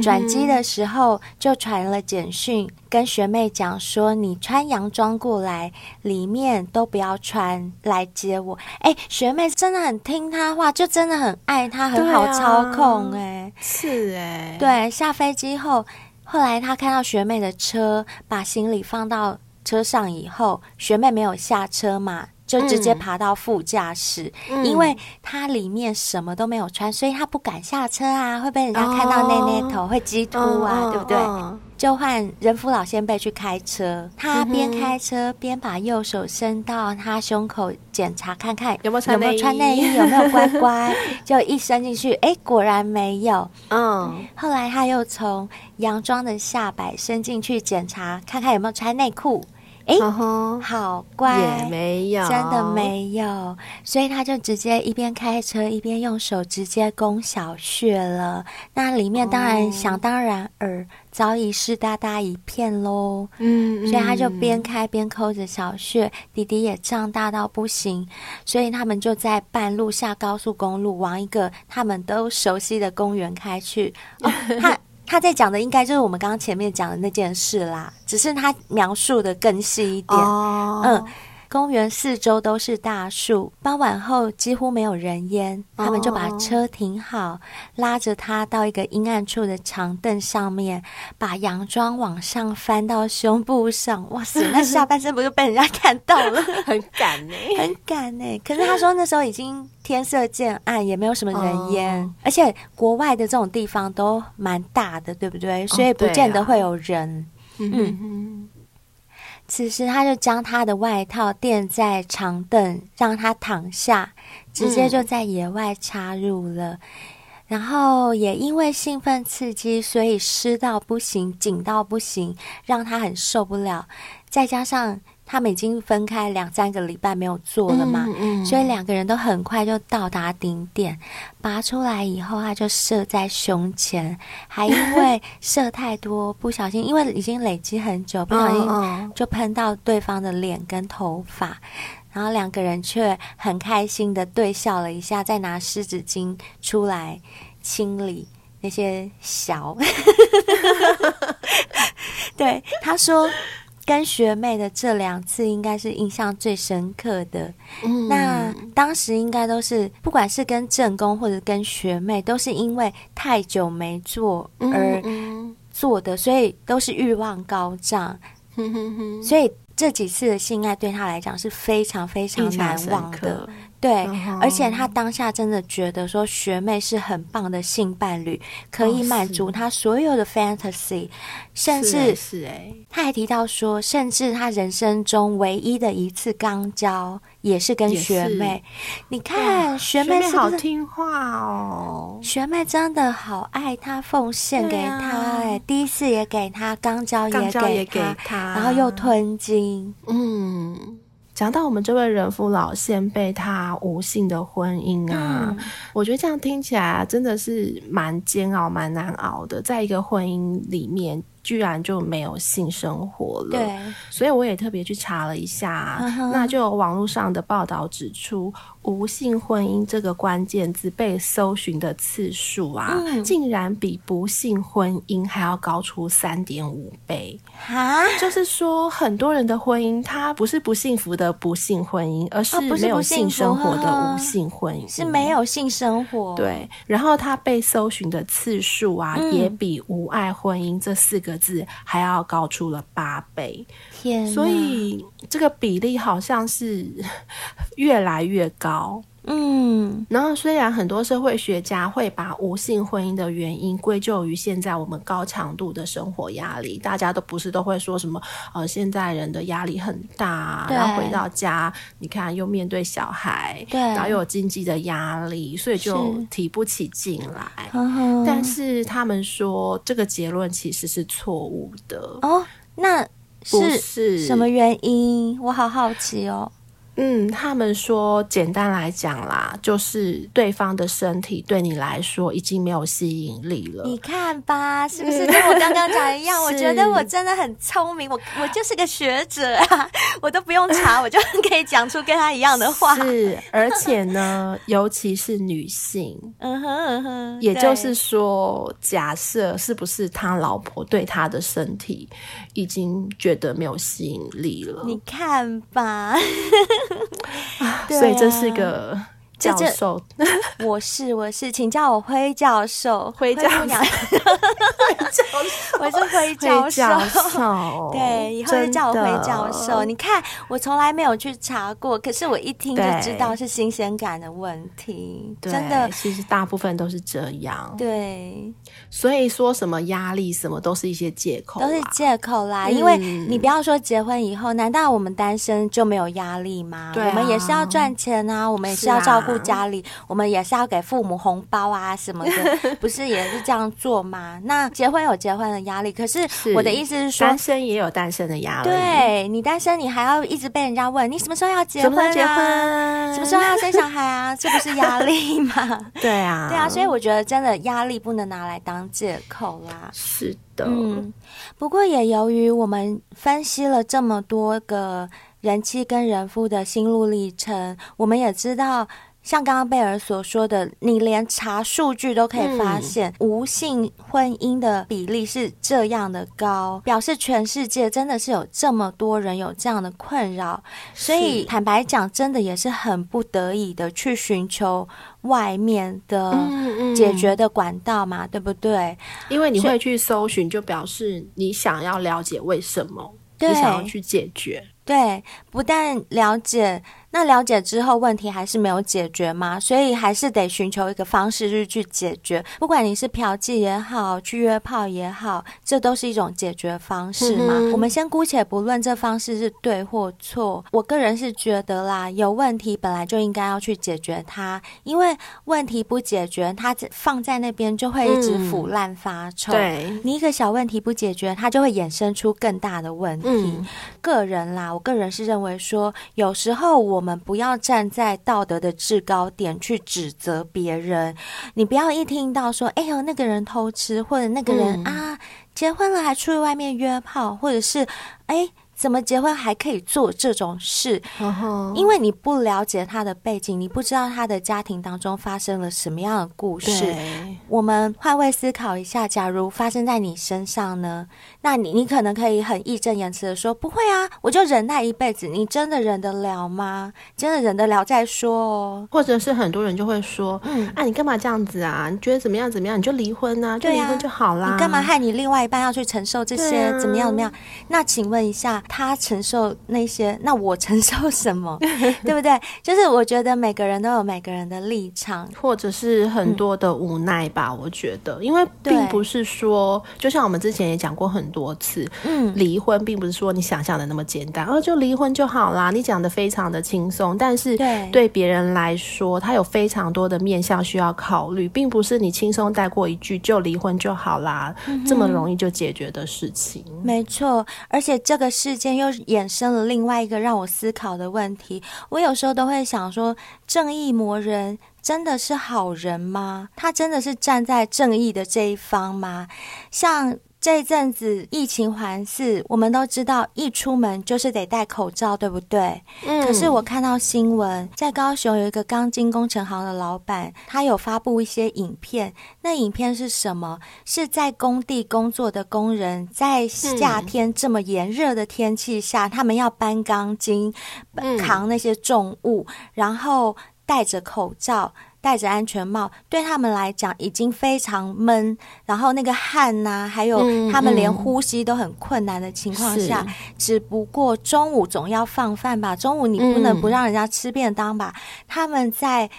转机的时候就传了简讯，跟学妹讲说：“你穿洋装过来，里面都不要穿来接我。”哎，学妹真的很听他话，就真的很爱他，很好操控。哎，是哎，对。下飞机后，后来他看到学妹的车，把行李放到车上以后，学妹没有下车嘛。就直接爬到副驾驶，嗯、因为他里面什么都没有穿，所以他不敢下车啊，会被人家看到内内头，哦、会激突啊，哦、对不对？哦、就换人夫老先辈去开车，他边开车边把右手伸到他胸口检查，看看有没有穿内衣，有没有穿内衣，有没有乖乖，就一伸进去，哎，果然没有。嗯，后来他又从洋装的下摆伸进去检查，看看有没有穿内裤。哎，好乖，也没有，真的没有，所以他就直接一边开车一边用手直接攻小穴了。那里面当然想当然耳早已湿哒哒一片喽。嗯，所以他就边开边抠着小穴，弟弟也胀大到不行。所以他们就在半路下高速公路，往一个他们都熟悉的公园开去。哦，他。他在讲的应该就是我们刚刚前面讲的那件事啦，只是他描述的更细一点。Oh. 嗯，公园四周都是大树，傍晚后几乎没有人烟。他们就把车停好，拉着他到一个阴暗处的长凳上面，把洋装往上翻到胸部上。哇塞，那下半身不就被人家看到了？很敢呢、欸，很敢呢、欸。可是他说那时候已经。天色渐暗，也没有什么人烟，哦、而且国外的这种地方都蛮大的，对不对？所以不见得会有人。哦啊、嗯，此时他就将他的外套垫在长凳，让他躺下，直接就在野外插入了。嗯、然后也因为兴奋刺激，所以湿到不行，紧到不行，让他很受不了。再加上。他们已经分开两三个礼拜没有做了嘛，嗯嗯、所以两个人都很快就到达顶点。拔出来以后，他就射在胸前，还因为射太多，不小心，因为已经累积很久，不小心就喷到对方的脸跟头发。然后两个人却很开心的对笑了一下，再拿湿纸巾出来清理那些小。对，他说。跟学妹的这两次应该是印象最深刻的。嗯，那当时应该都是，不管是跟正宫或者跟学妹，都是因为太久没做而做的，所以都是欲望高涨。所以这几次的性爱对他来讲是非常非常难忘的。对，而且他当下真的觉得说学妹是很棒的性伴侣，可以满足他所有的 fantasy，甚至是哎，他还提到说，甚至他人生中唯一的一次肛交也是跟学妹。你看学妹好听话哦？学妹真的好爱他，奉献给他，哎，第一次也给他肛交，也给他，然后又吞金，嗯。讲到我们这位人夫老先辈，他无性的婚姻啊，嗯、我觉得这样听起来啊，真的是蛮煎熬、蛮难熬的，在一个婚姻里面。居然就没有性生活了，对，所以我也特别去查了一下，那就有网络上的报道指出，无性婚姻这个关键字被搜寻的次数啊，嗯、竟然比不幸婚姻还要高出三点五倍。哈，就是说，很多人的婚姻，它不是不幸福的不幸婚姻，而是没有性生活的无性婚姻，是没有性生活。对，然后它被搜寻的次数啊，嗯、也比无爱婚姻这四个。字还要高出了八倍，天！所以这个比例好像是 越来越高。嗯，然后虽然很多社会学家会把无性婚姻的原因归咎于现在我们高强度的生活压力，大家都不是都会说什么呃，现在人的压力很大，然后回到家你看又面对小孩，对，然后又有经济的压力，所以就提不起劲来。但是他们说这个结论其实是错误的。哦，那是是。什么原因？我好好奇哦。嗯，他们说，简单来讲啦，就是对方的身体对你来说已经没有吸引力了。你看吧，是不是跟我刚刚讲一样？我觉得我真的很聪明，我我就是个学者啊，我都不用查，我就可以讲出跟他一样的话。是，而且呢，尤其是女性，嗯哼嗯哼，也就是说，假设是不是他老婆对他的身体已经觉得没有吸引力了？你看吧。啊、所以这是一个教授，我是我是，请叫我辉教授，辉教授，我是辉教授，对，以后就叫我辉教授。你看，我从来没有去查过，可是我一听就知道是新鲜感的问题，真的，其实大部分都是这样，对。所以说什么压力什么都是一些借口，都是借口啦。嗯、因为你不要说结婚以后，难道我们单身就没有压力吗？我们也是要赚钱啊，我们也是要照顾家里，啊、我们也是要给父母红包啊什么的，不是也是这样做吗？那结婚有结婚的压力，可是我的意思是说，单身也有单身的压力。对，你单身，你还要一直被人家问你什么时候要结婚啊？结婚？什么时候要生小孩啊？这不是压力吗？对啊，对啊，所以我觉得真的压力不能拿来当借口啦，是的。嗯，不过也由于我们分析了这么多个人妻跟人夫的心路历程，我们也知道。像刚刚贝尔所说的，你连查数据都可以发现，嗯、无性婚姻的比例是这样的高，表示全世界真的是有这么多人有这样的困扰，所以坦白讲，真的也是很不得已的去寻求外面的解决的管道嘛，嗯嗯、对不对？因为你会去搜寻，就表示你想要了解为什么，对你想要去解决。对，不但了解。那了解之后，问题还是没有解决吗？所以还是得寻求一个方式去去解决。不管你是嫖妓也好，去约炮也好，这都是一种解决方式嘛。嗯、我们先姑且不论这方式是对或错，我个人是觉得啦，有问题本来就应该要去解决它，因为问题不解决，它放在那边就会一直腐烂发臭。嗯、对，你一个小问题不解决，它就会衍生出更大的问题。嗯、个人啦，我个人是认为说，有时候我。我们不要站在道德的制高点去指责别人。你不要一听到说“哎呦，那个人偷吃”或者“那个人、嗯、啊结婚了还出去外面约炮”，或者是“哎”。怎么结婚还可以做这种事？Uh. 因为你不了解他的背景，你不知道他的家庭当中发生了什么样的故事。我们换位思考一下，假如发生在你身上呢？那你你可能可以很义正言辞的说：“不会啊，我就忍耐一辈子。”你真的忍得了吗？真的忍得了再说哦。或者是很多人就会说：“嗯，啊，你干嘛这样子啊？你觉得怎么样？怎么样？你就离婚啊，就离婚就好啦。你干嘛害你另外一半要去承受这些？啊、怎么样？怎么样？那请问一下。他承受那些，那我承受什么？对不对？就是我觉得每个人都有每个人的立场，或者是很多的无奈吧。嗯、我觉得，因为并不是说，就像我们之前也讲过很多次，嗯，离婚并不是说你想象的那么简单，哦，就离婚就好啦。你讲的非常的轻松，但是对别人来说，他有非常多的面向需要考虑，并不是你轻松带过一句就离婚就好啦，嗯、这么容易就解决的事情。没错，而且这个事间又衍生了另外一个让我思考的问题。我有时候都会想说，正义魔人真的是好人吗？他真的是站在正义的这一方吗？像。这一阵子疫情环伺，我们都知道一出门就是得戴口罩，对不对？嗯。可是我看到新闻，在高雄有一个钢筋工程行的老板，他有发布一些影片。那影片是什么？是在工地工作的工人，在夏天这么炎热的天气下，嗯、他们要搬钢筋、扛那些重物，嗯、然后戴着口罩。戴着安全帽，对他们来讲已经非常闷，然后那个汗呐、啊，还有他们连呼吸都很困难的情况下，嗯嗯、只不过中午总要放饭吧，中午你不能不让人家吃便当吧？嗯、他们在。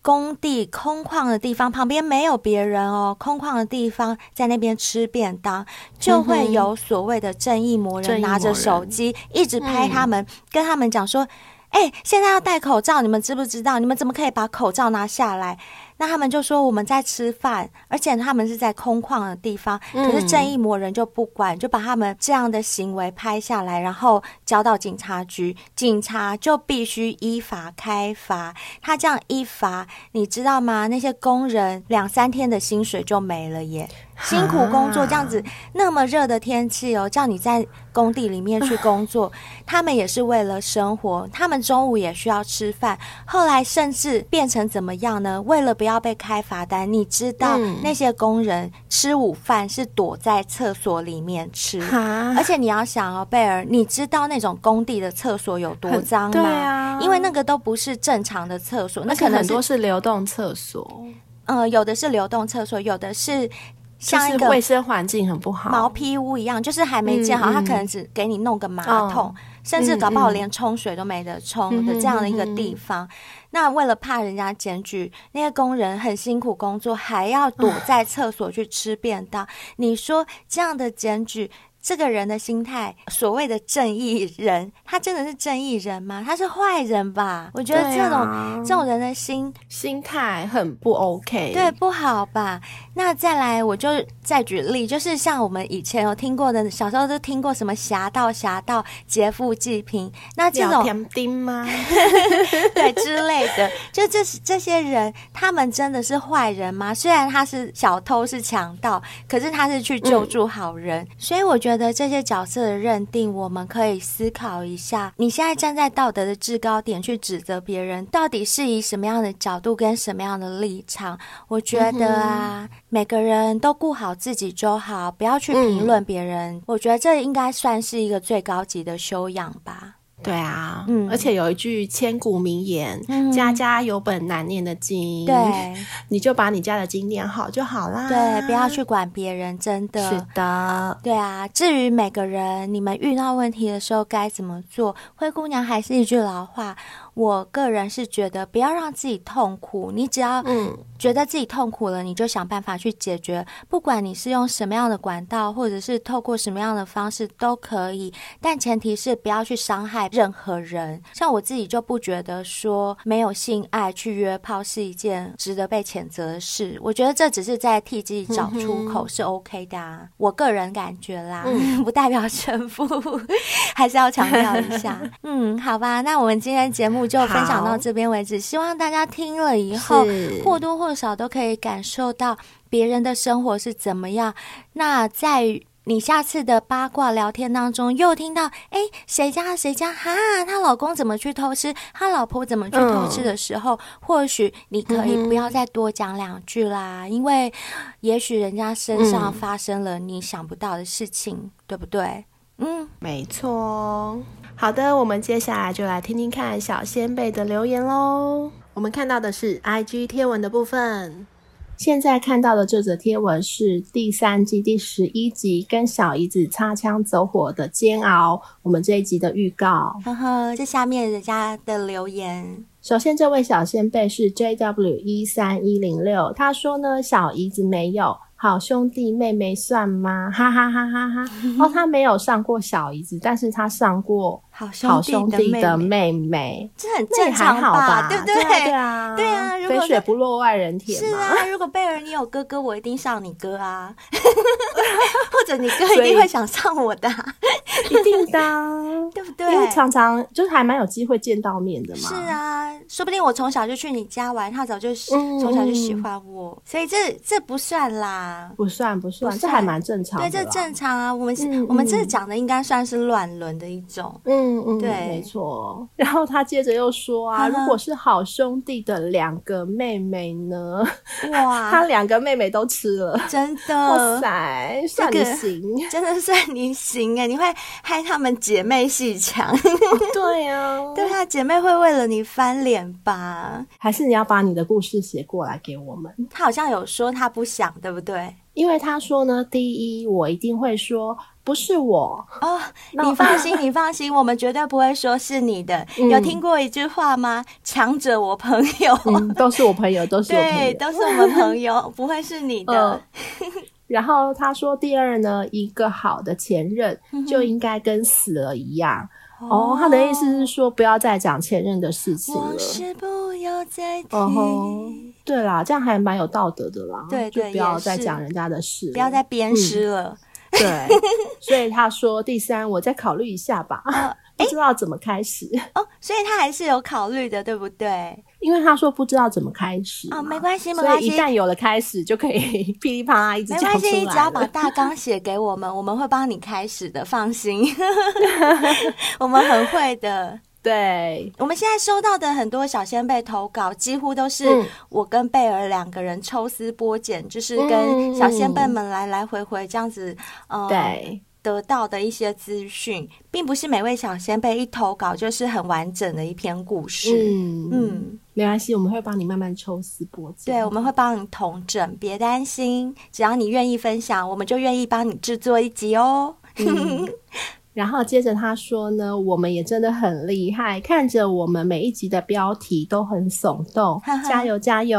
工地空旷的地方，旁边没有别人哦。空旷的地方，在那边吃便当，就会有所谓的正义魔人拿着手机一直拍他们，嗯、跟他们讲说：“哎、欸，现在要戴口罩，你们知不知道？你们怎么可以把口罩拿下来？”那他们就说我们在吃饭，而且他们是在空旷的地方，可是正义魔人就不管，就把他们这样的行为拍下来，然后交到警察局，警察就必须依法开罚。他这样一罚，你知道吗？那些工人两三天的薪水就没了耶。辛苦工作这样子，那么热的天气哦，叫你在工地里面去工作，他们也是为了生活，他们中午也需要吃饭。后来甚至变成怎么样呢？为了不要被开罚单，你知道那些工人吃午饭是躲在厕所里面吃，而且你要想哦，贝尔，你知道那种工地的厕所有多脏吗？对啊，因为那个都不是正常的厕所，那可能很多是流动厕所。呃，有的是流动厕所，有的是。像一个卫生环境很不好，毛坯屋一样，就是还没建好，他可能只给你弄个马桶，甚至搞不好连冲水都没得冲的这样的一个地方。那为了怕人家检举，那些工人很辛苦工作，还要躲在厕所去吃便当。你说这样的检举？这个人的心态，所谓的正义人，他真的是正义人吗？他是坏人吧？我觉得这种、啊、这种人的心心态很不 OK，对，不好吧？那再来，我就再举例，就是像我们以前有听过的，小时候都听过什么侠盗、侠盗劫富济贫，那这种甜丁吗？对之类的，就这这些人，他们真的是坏人吗？虽然他是小偷、是强盗，可是他是去救助好人，嗯、所以我觉得。觉得这些角色的认定，我们可以思考一下：你现在站在道德的制高点去指责别人，到底是以什么样的角度跟什么样的立场？我觉得啊，嗯、每个人都顾好自己就好，不要去评论别人。嗯、我觉得这应该算是一个最高级的修养吧。对啊，嗯，而且有一句千古名言：“嗯、家家有本难念的经。”对，你就把你家的经念好就好啦。对，不要去管别人，真的。是的，对啊。至于每个人，你们遇到问题的时候该怎么做？灰姑娘还是一句老话。我个人是觉得不要让自己痛苦，你只要嗯觉得自己痛苦了，你就想办法去解决。不管你是用什么样的管道，或者是透过什么样的方式都可以，但前提是不要去伤害任何人。像我自己就不觉得说没有性爱去约炮是一件值得被谴责的事。我觉得这只是在替自己找出口是 OK 的啊，我个人感觉啦，嗯、不代表全部，还是要强调一下。嗯，好吧，那我们今天节目。就分享到这边为止，希望大家听了以后或多或少都可以感受到别人的生活是怎么样。那在你下次的八卦聊天当中，又听到哎，谁家谁家哈，她老公怎么去偷吃，她老婆怎么去偷吃的时候，嗯、或许你可以不要再多讲两句啦，嗯、因为也许人家身上发生了你想不到的事情，嗯、对不对？嗯，没错。好的，我们接下来就来听听看小仙贝的留言喽。我们看到的是 IG 贴文的部分。现在看到的这则贴文是第三季第十一集，跟小姨子擦枪走火的煎熬。我们这一集的预告。呵呵，这下面人家的留言。首先，这位小仙贝是 JW 一三一零六，他说呢，小姨子没有。好兄弟妹妹算吗？哈哈哈哈哈！哦，他没有上过小姨子，但是他上过好兄弟的妹妹，这很正常吧？对不对？对啊，对 啊。肥水不落外人田。是啊，如果贝尔你有哥哥，我一定上你哥啊，或者你哥一定会想上我的，一定的，对不对？因为常常就是还蛮有机会见到面的嘛。是啊，说不定我从小就去你家玩，他早就从小就喜欢我，所以这这不算啦。不算不算，这还蛮正常的。对，这正常啊。我们我们这讲的应该算是乱伦的一种。嗯嗯嗯，对，没错。然后他接着又说啊，如果是好兄弟的两个妹妹呢？哇，他两个妹妹都吃了，真的，哇塞，算你行，这个、真的算你行哎！你会害他们姐妹鬩墙，对啊，对啊，姐妹会为了你翻脸吧？还是你要把你的故事写过来给我们？他好像有说他不想，对不对？因为他说呢，第一，我一定会说不是我哦，你放心，你放心，我们绝对不会说是你的。嗯、有听过一句话吗？强者我朋友、嗯，都是我朋友，都是我朋友，对，都是我们朋友，不会是你的。呃、然后他说，第二呢，一个好的前任就应该跟死了一样。嗯、哦，他的意思是说，不要再讲前任的事情了。往事不要再提。哦对啦，这样还蛮有道德的啦。对对，就不要再讲人家的事，不要再鞭尸了。嗯、对，所以他说第三，我再考虑一下吧。哦、不知道怎么开始哦，所以他还是有考虑的，对不对？因为他说不知道怎么开始哦，没关系，没关系。一旦有了开始，就可以 噼里啪啦一直。没关系，你只要把大纲写给我们，我们会帮你开始的，放心。我们很会的。对，我们现在收到的很多小先辈投稿，几乎都是我跟贝儿两个人抽丝剥茧，嗯、就是跟小先辈们来来回回这样子，呃，对，得到的一些资讯，并不是每位小先辈一投稿就是很完整的一篇故事。嗯嗯，没关系，我们会帮你慢慢抽丝剥茧。对，我们会帮你统整，别担心，只要你愿意分享，我们就愿意帮你制作一集哦。嗯 然后接着他说呢，我们也真的很厉害，看着我们每一集的标题都很耸动，加油加油！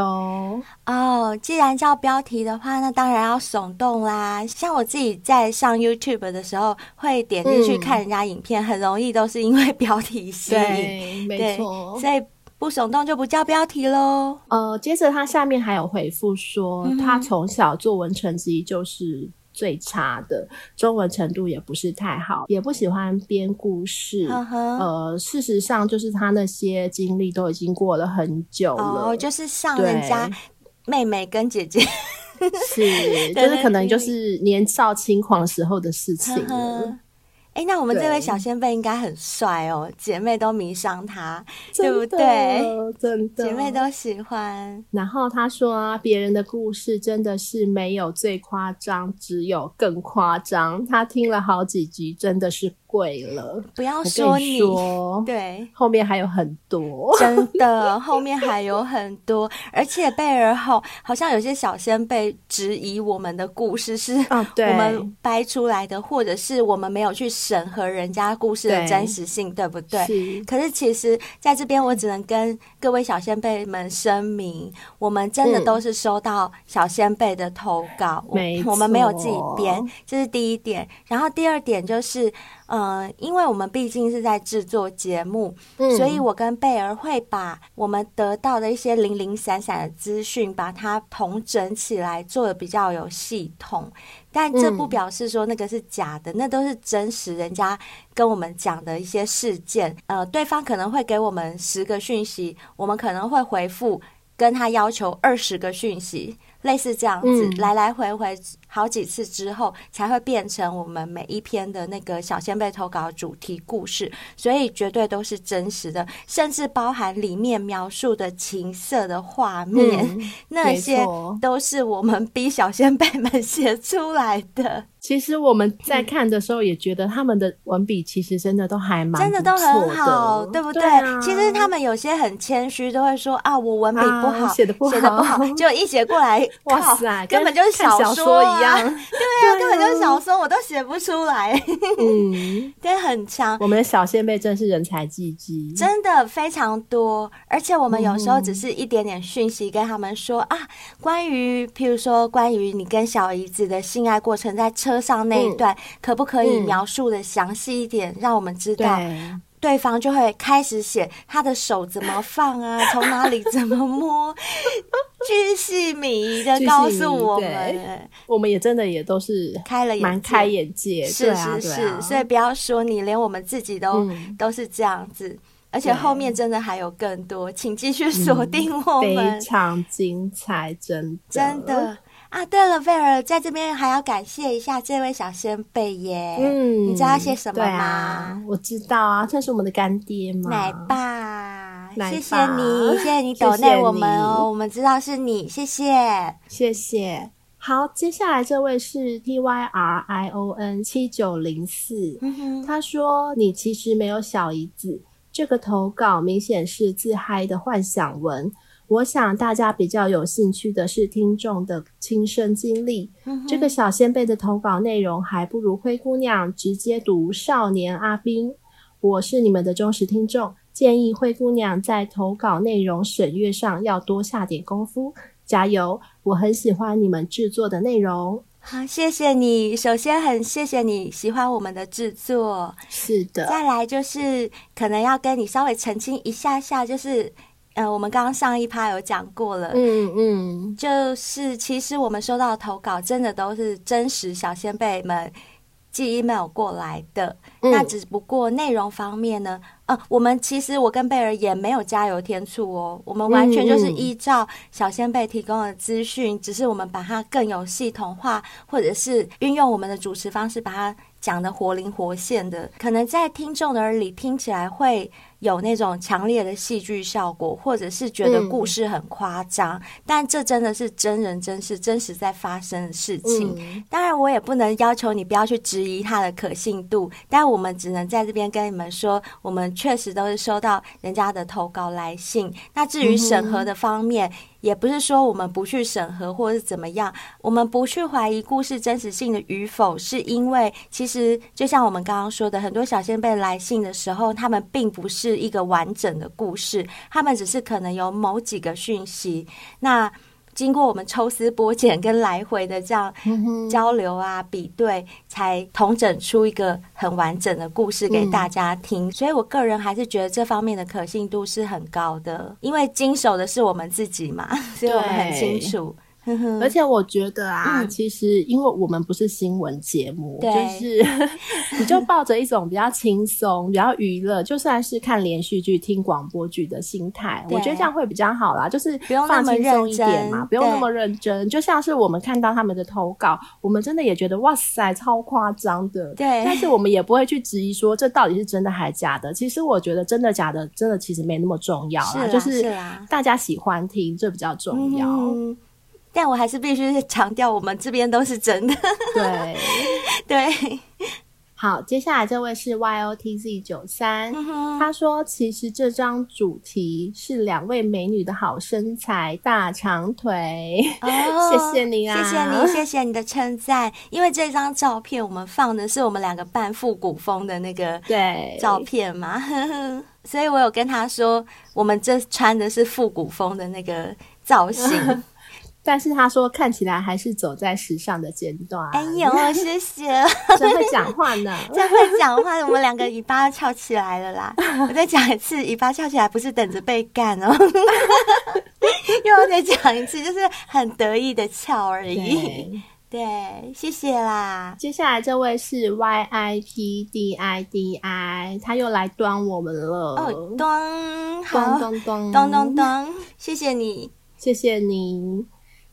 哦，既然叫标题的话，那当然要耸动啦。像我自己在上 YouTube 的时候，会点进去看人家影片，嗯、很容易都是因为标题吸引，对，没错。所以不耸动就不叫标题喽。呃，接着他下面还有回复说，嗯、他从小作文成绩就是。最差的中文程度也不是太好，也不喜欢编故事。Uh. 呃，事实上就是他那些经历都已经过了很久了，oh, 就是像人家妹妹跟姐姐，是，就是可能就是年少轻狂时候的事情了。Uh. 哎，那我们这位小仙贝应该很帅哦，姐妹都迷上他，对不对？真的，姐妹都喜欢。然后他说啊，别人的故事真的是没有最夸张，只有更夸张。他听了好几集，真的是。贵了，不要说你，对，后面还有很多，真的，后面还有很多，而且贝尔后好像有些小仙辈质疑我们的故事是我们掰出来的，哦、或者是我们没有去审核人家故事的真实性，对，对不对？是。可是其实在这边，我只能跟各位小仙辈们声明，我们真的都是收到小仙辈的投稿，我们没有自己编，这是第一点。然后第二点就是。嗯，因为我们毕竟是在制作节目，嗯、所以我跟贝儿会把我们得到的一些零零散散的资讯，把它统整起来，做的比较有系统。但这不表示说那个是假的，嗯、那都是真实，人家跟我们讲的一些事件。呃，对方可能会给我们十个讯息，我们可能会回复跟他要求二十个讯息。类似这样子，嗯、来来回回好几次之后，才会变成我们每一篇的那个小仙贝投稿主题故事，所以绝对都是真实的，甚至包含里面描述的情色的画面，嗯、那些都是我们逼小仙贝们写出来的。其实我们在看的时候也觉得他们的文笔其实真的都还蛮真的都很好，对不对？对啊、其实他们有些很谦虚，都会说啊，我文笔不好，写的、啊、不好，写的不好，就一写过来，哇塞，根本就是小说、一样，对啊，根本就是小说，我都写不出来，嗯，对，很强。我们的小仙贝真是人才济济，真的非常多，而且我们有时候只是一点点讯息跟他们说、嗯、啊，关于譬如说关于你跟小姨子的性爱过程，在车。车上那一段，嗯、可不可以描述的详细一点，嗯、让我们知道？对方就会开始写他的手怎么放啊，从哪里怎么摸，巨细靡遗的告诉我们。我们也真的也都是开了蛮开眼界，是是是，啊啊、所以不要说你，连我们自己都、嗯、都是这样子。而且后面真的还有更多，对请继续锁定我们，非常精彩，真的真的。啊，对了，贝儿在这边还要感谢一下这位小先贝耶。嗯，你知道要谢什么吗？啊、我知道啊，这是我们的干爹嘛，奶爸，奶爸，谢谢你，谢谢你抖内我们哦，我们知道是你，谢谢，谢谢。好，接下来这位是 T Y R I O N 七九零四，他说：“你其实没有小姨子。”这个投稿明显是自嗨的幻想文。我想大家比较有兴趣的是听众的亲身经历。嗯、这个小先辈的投稿内容还不如灰姑娘直接读少年阿宾。我是你们的忠实听众，建议灰姑娘在投稿内容审阅上要多下点功夫。加油！我很喜欢你们制作的内容。好，谢谢你。首先，很谢谢你喜欢我们的制作。是的。再来就是可能要跟你稍微澄清一下下，就是。呃，我们刚刚上一趴有讲过了，嗯嗯，就是其实我们收到投稿真的都是真实小仙贝们寄 email 过来的，嗯、那只不过内容方面呢，呃，我们其实我跟贝儿也没有加油添醋哦，我们完全就是依照小仙贝提供的资讯，嗯、只是我们把它更有系统化，或者是运用我们的主持方式把它讲得活灵活现的，可能在听众的耳里听起来会。有那种强烈的戏剧效果，或者是觉得故事很夸张，嗯，但这真的是真人真事、真实在发生的事情。嗯。当然，我也不能要求你不要去质疑它的可信度，但我们只能在这边跟你们说，我们确实都是收到人家的投稿来信。那至于审核的方面，嗯也不是说我们不去审核或者是怎么样，我们不去怀疑故事真实性的与否，是因为其实就像我们刚刚说的，很多小仙贝来信的时候，他们并不是一个完整的故事，他们只是可能有某几个讯息。那经过我们抽丝剥茧跟来回的这样交流啊、比对，才统整出一个很完整的故事给大家听。所以我个人还是觉得这方面的可信度是很高的，因为经手的是我们自己嘛，所以我们很清楚。而且我觉得啊，嗯、其实因为我们不是新闻节目，就是 你就抱着一种比较轻松、比较娱乐，就算是看连续剧、听广播剧的心态，我觉得这样会比较好啦。就是放轻松一点嘛，不用那么认真。就像是我们看到他们的投稿，我们真的也觉得哇塞，超夸张的。对，但是我们也不会去质疑说这到底是真的还是假的。其实我觉得真的假的，真的其实没那么重要啦，就是大家喜欢听，这比较重要。嗯但我还是必须强调，我们这边都是真的。对对，好，接下来这位是 Y O T Z 九三，他说：“其实这张主题是两位美女的好身材、大长腿。”哦，谢谢你啊，谢谢你，谢谢你的称赞。因为这张照片我们放的是我们两个半复古风的那个对照片嘛，所以我有跟他说，我们这穿的是复古风的那个造型。但是他说看起来还是走在时尚的尖端。哎呦，谢谢，真会讲话呢，真会讲话。我们两个尾巴翘起来了啦！我再讲一次，尾巴翘起来不是等着被干哦，又要再讲一次，就是很得意的翘而已。对，对，谢谢啦。接下来这位是 Y I P D I D I，他又来端我们了。哦，端，好，端端端端端，谢谢你，谢谢你。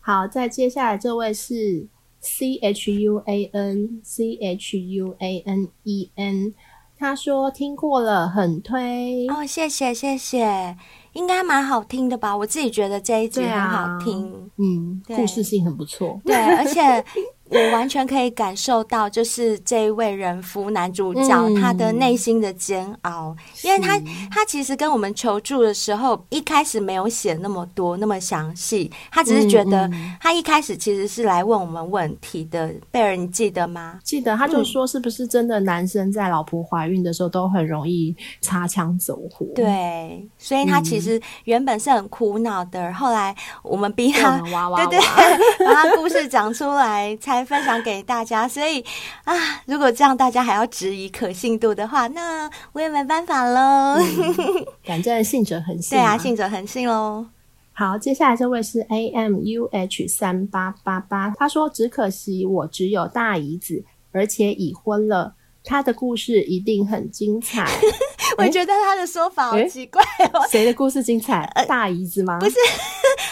好，再接下来这位是 C H U A N C H U A N E N，他说听过了，很推哦，谢谢谢谢，应该蛮好听的吧？我自己觉得这一集很好听，啊、嗯，对故事性很不错，对，而且。我完全可以感受到，就是这一位人夫男主角他的内心的煎熬，嗯、因为他他其实跟我们求助的时候，一开始没有写那么多那么详细，他只是觉得他一开始其实是来问我们问题的。贝尔，你记得吗？记得，他就说是不是真的男生在老婆怀孕的时候都很容易擦枪走火？对，所以他其实原本是很苦恼的，后来我们逼他，哇哇哇对对，把他故事讲出来才。来分享给大家，所以啊，如果这样大家还要质疑可信度的话，那我也没办法喽。嗯、反正信者恒信，对啊，信者恒信喽。好，接下来这位是 A M U H 三八八八，他说：“只可惜我只有大姨子，而且已婚了。他的故事一定很精彩。”我觉得他的说法好奇怪哦。谁的故事精彩？大姨子吗？不是，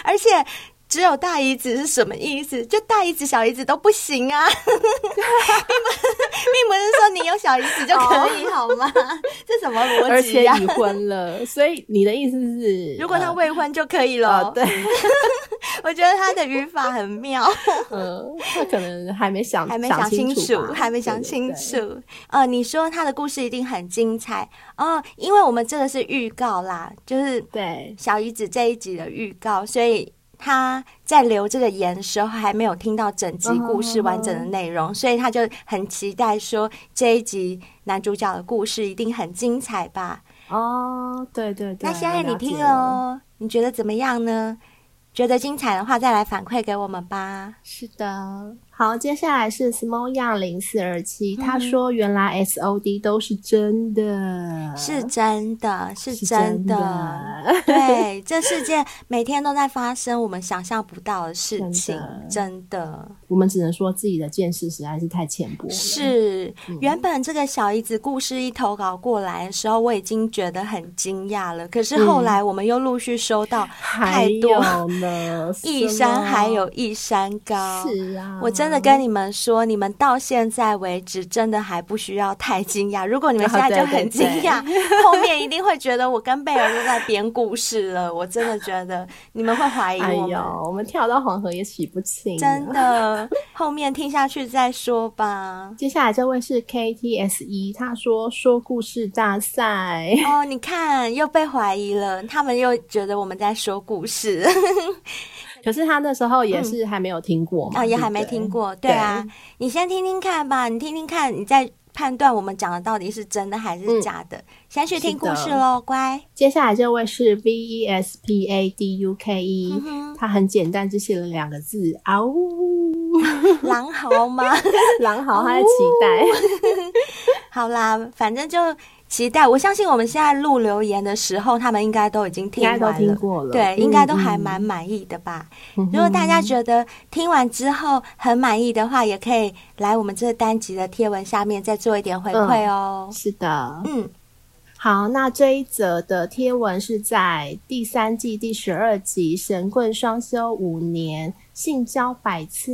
而且。只有大姨子是什么意思？就大姨子、小姨子都不行啊，并不并不是说你有小姨子就可以好吗？这什么逻辑啊？而且已婚了，所以你的意思是，如果他未婚就可以了？呃、对，我觉得他的语法很妙。嗯，他可能还没想，还没想清楚，还没想清楚。呃，你说他的故事一定很精彩哦，因为我们这个是预告啦，就是对小姨子这一集的预告，所以。他在留这个言的时候，还没有听到整集故事完整的内容，所以他就很期待说这一集男主角的故事一定很精彩吧？哦，对对对。那现在你听了，你觉得怎么样呢？觉得精彩的话，再来反馈给我们吧。是的。好，接下来是 Small Young 零四二七，他说原来 S O D 都是真的，是真的，是真的，真的对，这世界每天都在发生我们想象不到的事情，真的，真的，我们只能说自己的见识实在是太浅薄了。是，嗯、原本这个小姨子故事一投稿过来的时候，我已经觉得很惊讶了，可是后来我们又陆续收到太多了，一山还有一山高，是啊，我真。真的跟你们说，你们到现在为止真的还不需要太惊讶。如果你们现在就很惊讶，后面一定会觉得我跟贝尔都在编故事了。我真的觉得你们会怀疑我们。哎呦，我们跳到黄河也洗不清。真的，后面听下去再说吧。接下来这位是 KTSE，他说说故事大赛。哦，你看又被怀疑了，他们又觉得我们在说故事。可是他那时候也是还没有听过嘛，啊、嗯哦，也还没听过，对，对啊，对你先听听看吧，你听听看，你再判断我们讲的到底是真的还是假的。嗯、先去听故事喽，乖。接下来这位是 V E S P A D U K E，、嗯、哼他很简单，只写了两个字，嗷呜，狼嚎吗？狼嚎，他在期待。好啦，反正就。期待，我相信我们现在录留言的时候，他们应该都已经听完了，都听过了，对，嗯、应该都还蛮满意的吧。嗯、如果大家觉得听完之后很满意的话，也可以来我们这个单集的贴文下面再做一点回馈哦。嗯、是的，嗯，好，那这一则的贴文是在第三季第十二集“神棍双修五年，性交百次”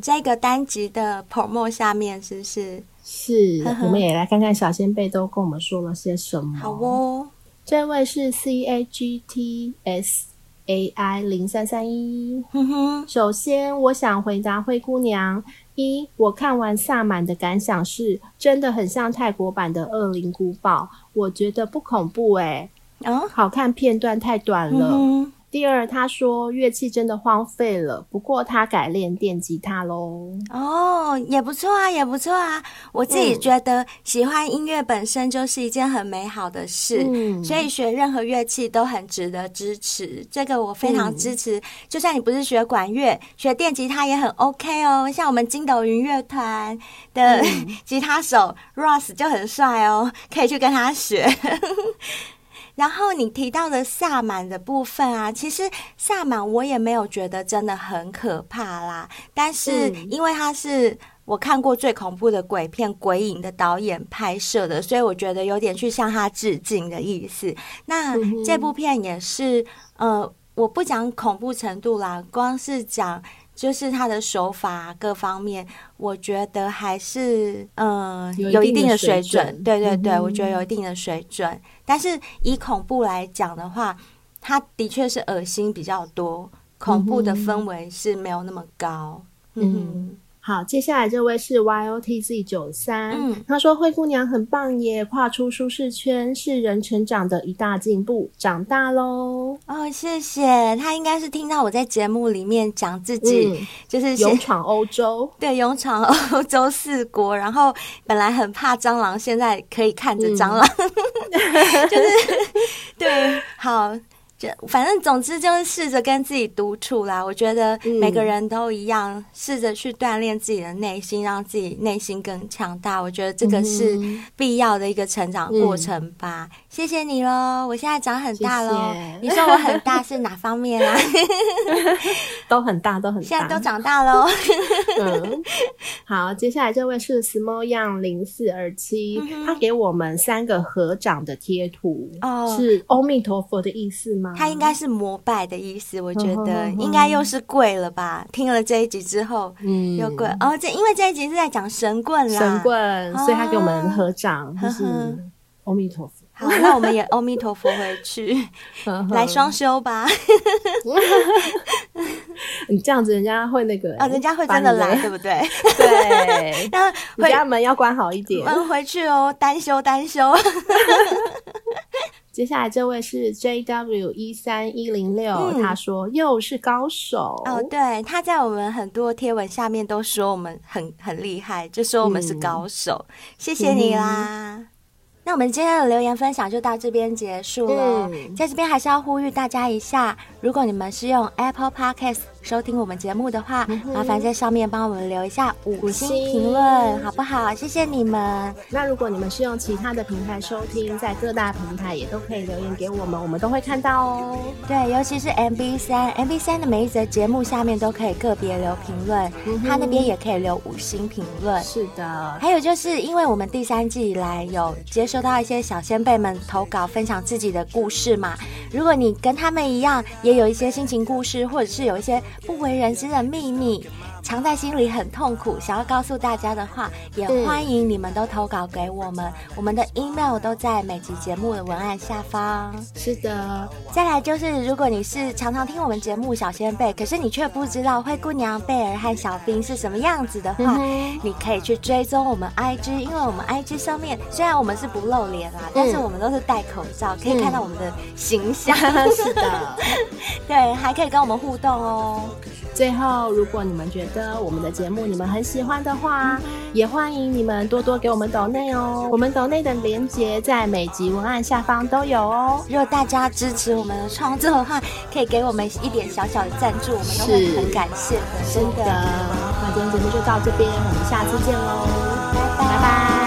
这个单集的 promo 下面，是不是？是，我们也来看看小仙贝都跟我们说了些什么。好哦，这位是 C A G T S A I 零三三一。哼哼，首先我想回答灰姑娘一，我看完萨满的感想是，真的很像泰国版的《恶灵古堡》，我觉得不恐怖哎、欸。哦，好看片段太短了。嗯第二，他说乐器真的荒废了，不过他改练电吉他喽。哦，也不错啊，也不错啊。我自己觉得喜欢音乐本身就是一件很美好的事，嗯，所以学任何乐器都很值得支持。这个我非常支持。嗯，就算你不是学管乐，学电吉他也很 OK 哦。像我们筋斗云乐团的 吉他手 Ross 就很帅哦，可以去跟他学。然后你提到的萨满的部分啊，其实萨满我也没有觉得真的很可怕啦。但是因为他是我看过最恐怖的鬼片《鬼影》的导演拍摄的，所以我觉得有点去向他致敬的意思。那这部片也是，呃，我不讲恐怖程度啦，光是讲。就是他的手法各方面，我觉得还是嗯、呃、有一定的水准。对对对，嗯、我觉得有一定的水准。但是以恐怖来讲的话，它的确是恶心比较多，恐怖的氛围是没有那么高。嗯好，接下来这位是 Y O T Z 九三，嗯，他说灰姑娘很棒耶，跨出舒适圈是人成长的一大进步，长大喽。哦，谢谢，他应该是听到我在节目里面讲自己，嗯、就是勇闯欧洲，对，勇闯欧洲四国，然后本来很怕蟑螂，现在可以看着蟑螂，嗯、就是对，好。反正总之就是试着跟自己独处啦。我觉得每个人都一样，试着去锻炼自己的内心，让自己内心更强大。我觉得这个是必要的一个成长过程吧。嗯、谢谢你喽，我现在长很大喽。你说我很大是哪方面啊？都很大，都很大。现在都长大喽。嗯，好，接下来这位是 Small Young 零四二七，他给我们三个合掌的贴图，哦，是阿弥陀佛的意思吗？他应该是膜拜的意思，我觉得应该又是跪了吧？听了这一集之后，嗯，又跪。哦，这因为这一集是在讲神棍啦，神棍，所以他给我们合掌，就是阿弥陀佛。好，那我们也阿弥陀佛回去，来双休吧。你这样子，人家会那个啊，人家会真的来，对不对？对，那回家门要关好一点。门回去哦，单休单休。接下来这位是 JW 一三一零六，他说又是高手哦，对，他在我们很多贴文下面都说我们很很厉害，就说我们是高手，嗯、谢谢你啦。嗯那我们今天的留言分享就到这边结束了，嗯、在这边还是要呼吁大家一下，如果你们是用 Apple Podcast 收听我们节目的话，嗯、麻烦在上面帮我们留一下五星评论，好不好？谢谢你们。那如果你们是用其他的平台收听，在各大平台也都可以留言给我们，我们都会看到哦。对，尤其是 MB 三，MB 三的每一则节目下面都可以个别留评论，嗯、他那边也可以留五星评论。是的，还有就是因为我们第三季以来有接收到一些小先辈们投稿，分享自己的故事嘛。如果你跟他们一样，也有一些心情故事，或者是有一些。不为人知的秘密，藏在心里很痛苦，想要告诉大家的话，也欢迎你们都投稿给我们。我们的 email 都在每集节目的文案下方。是的，再来就是，如果你是常常听我们节目小仙贝，可是你却不知道灰姑娘贝尔和小兵是什么样子的话，嗯、你可以去追踪我们 IG，因为我们 IG 上面虽然我们是不露脸啦，嗯、但是我们都是戴口罩，可以看到我们的形象。嗯、是的，对，还可以跟我们互动哦。最后，如果你们觉得我们的节目你们很喜欢的话，也欢迎你们多多给我们抖内哦。我们抖内的连接在每集文案下方都有哦。如果大家支持我们的创作的话，可以给我们一点小小的赞助，我们都会很感谢的。真的，那今天节目就到这边，我们下次见喽，拜拜。拜拜。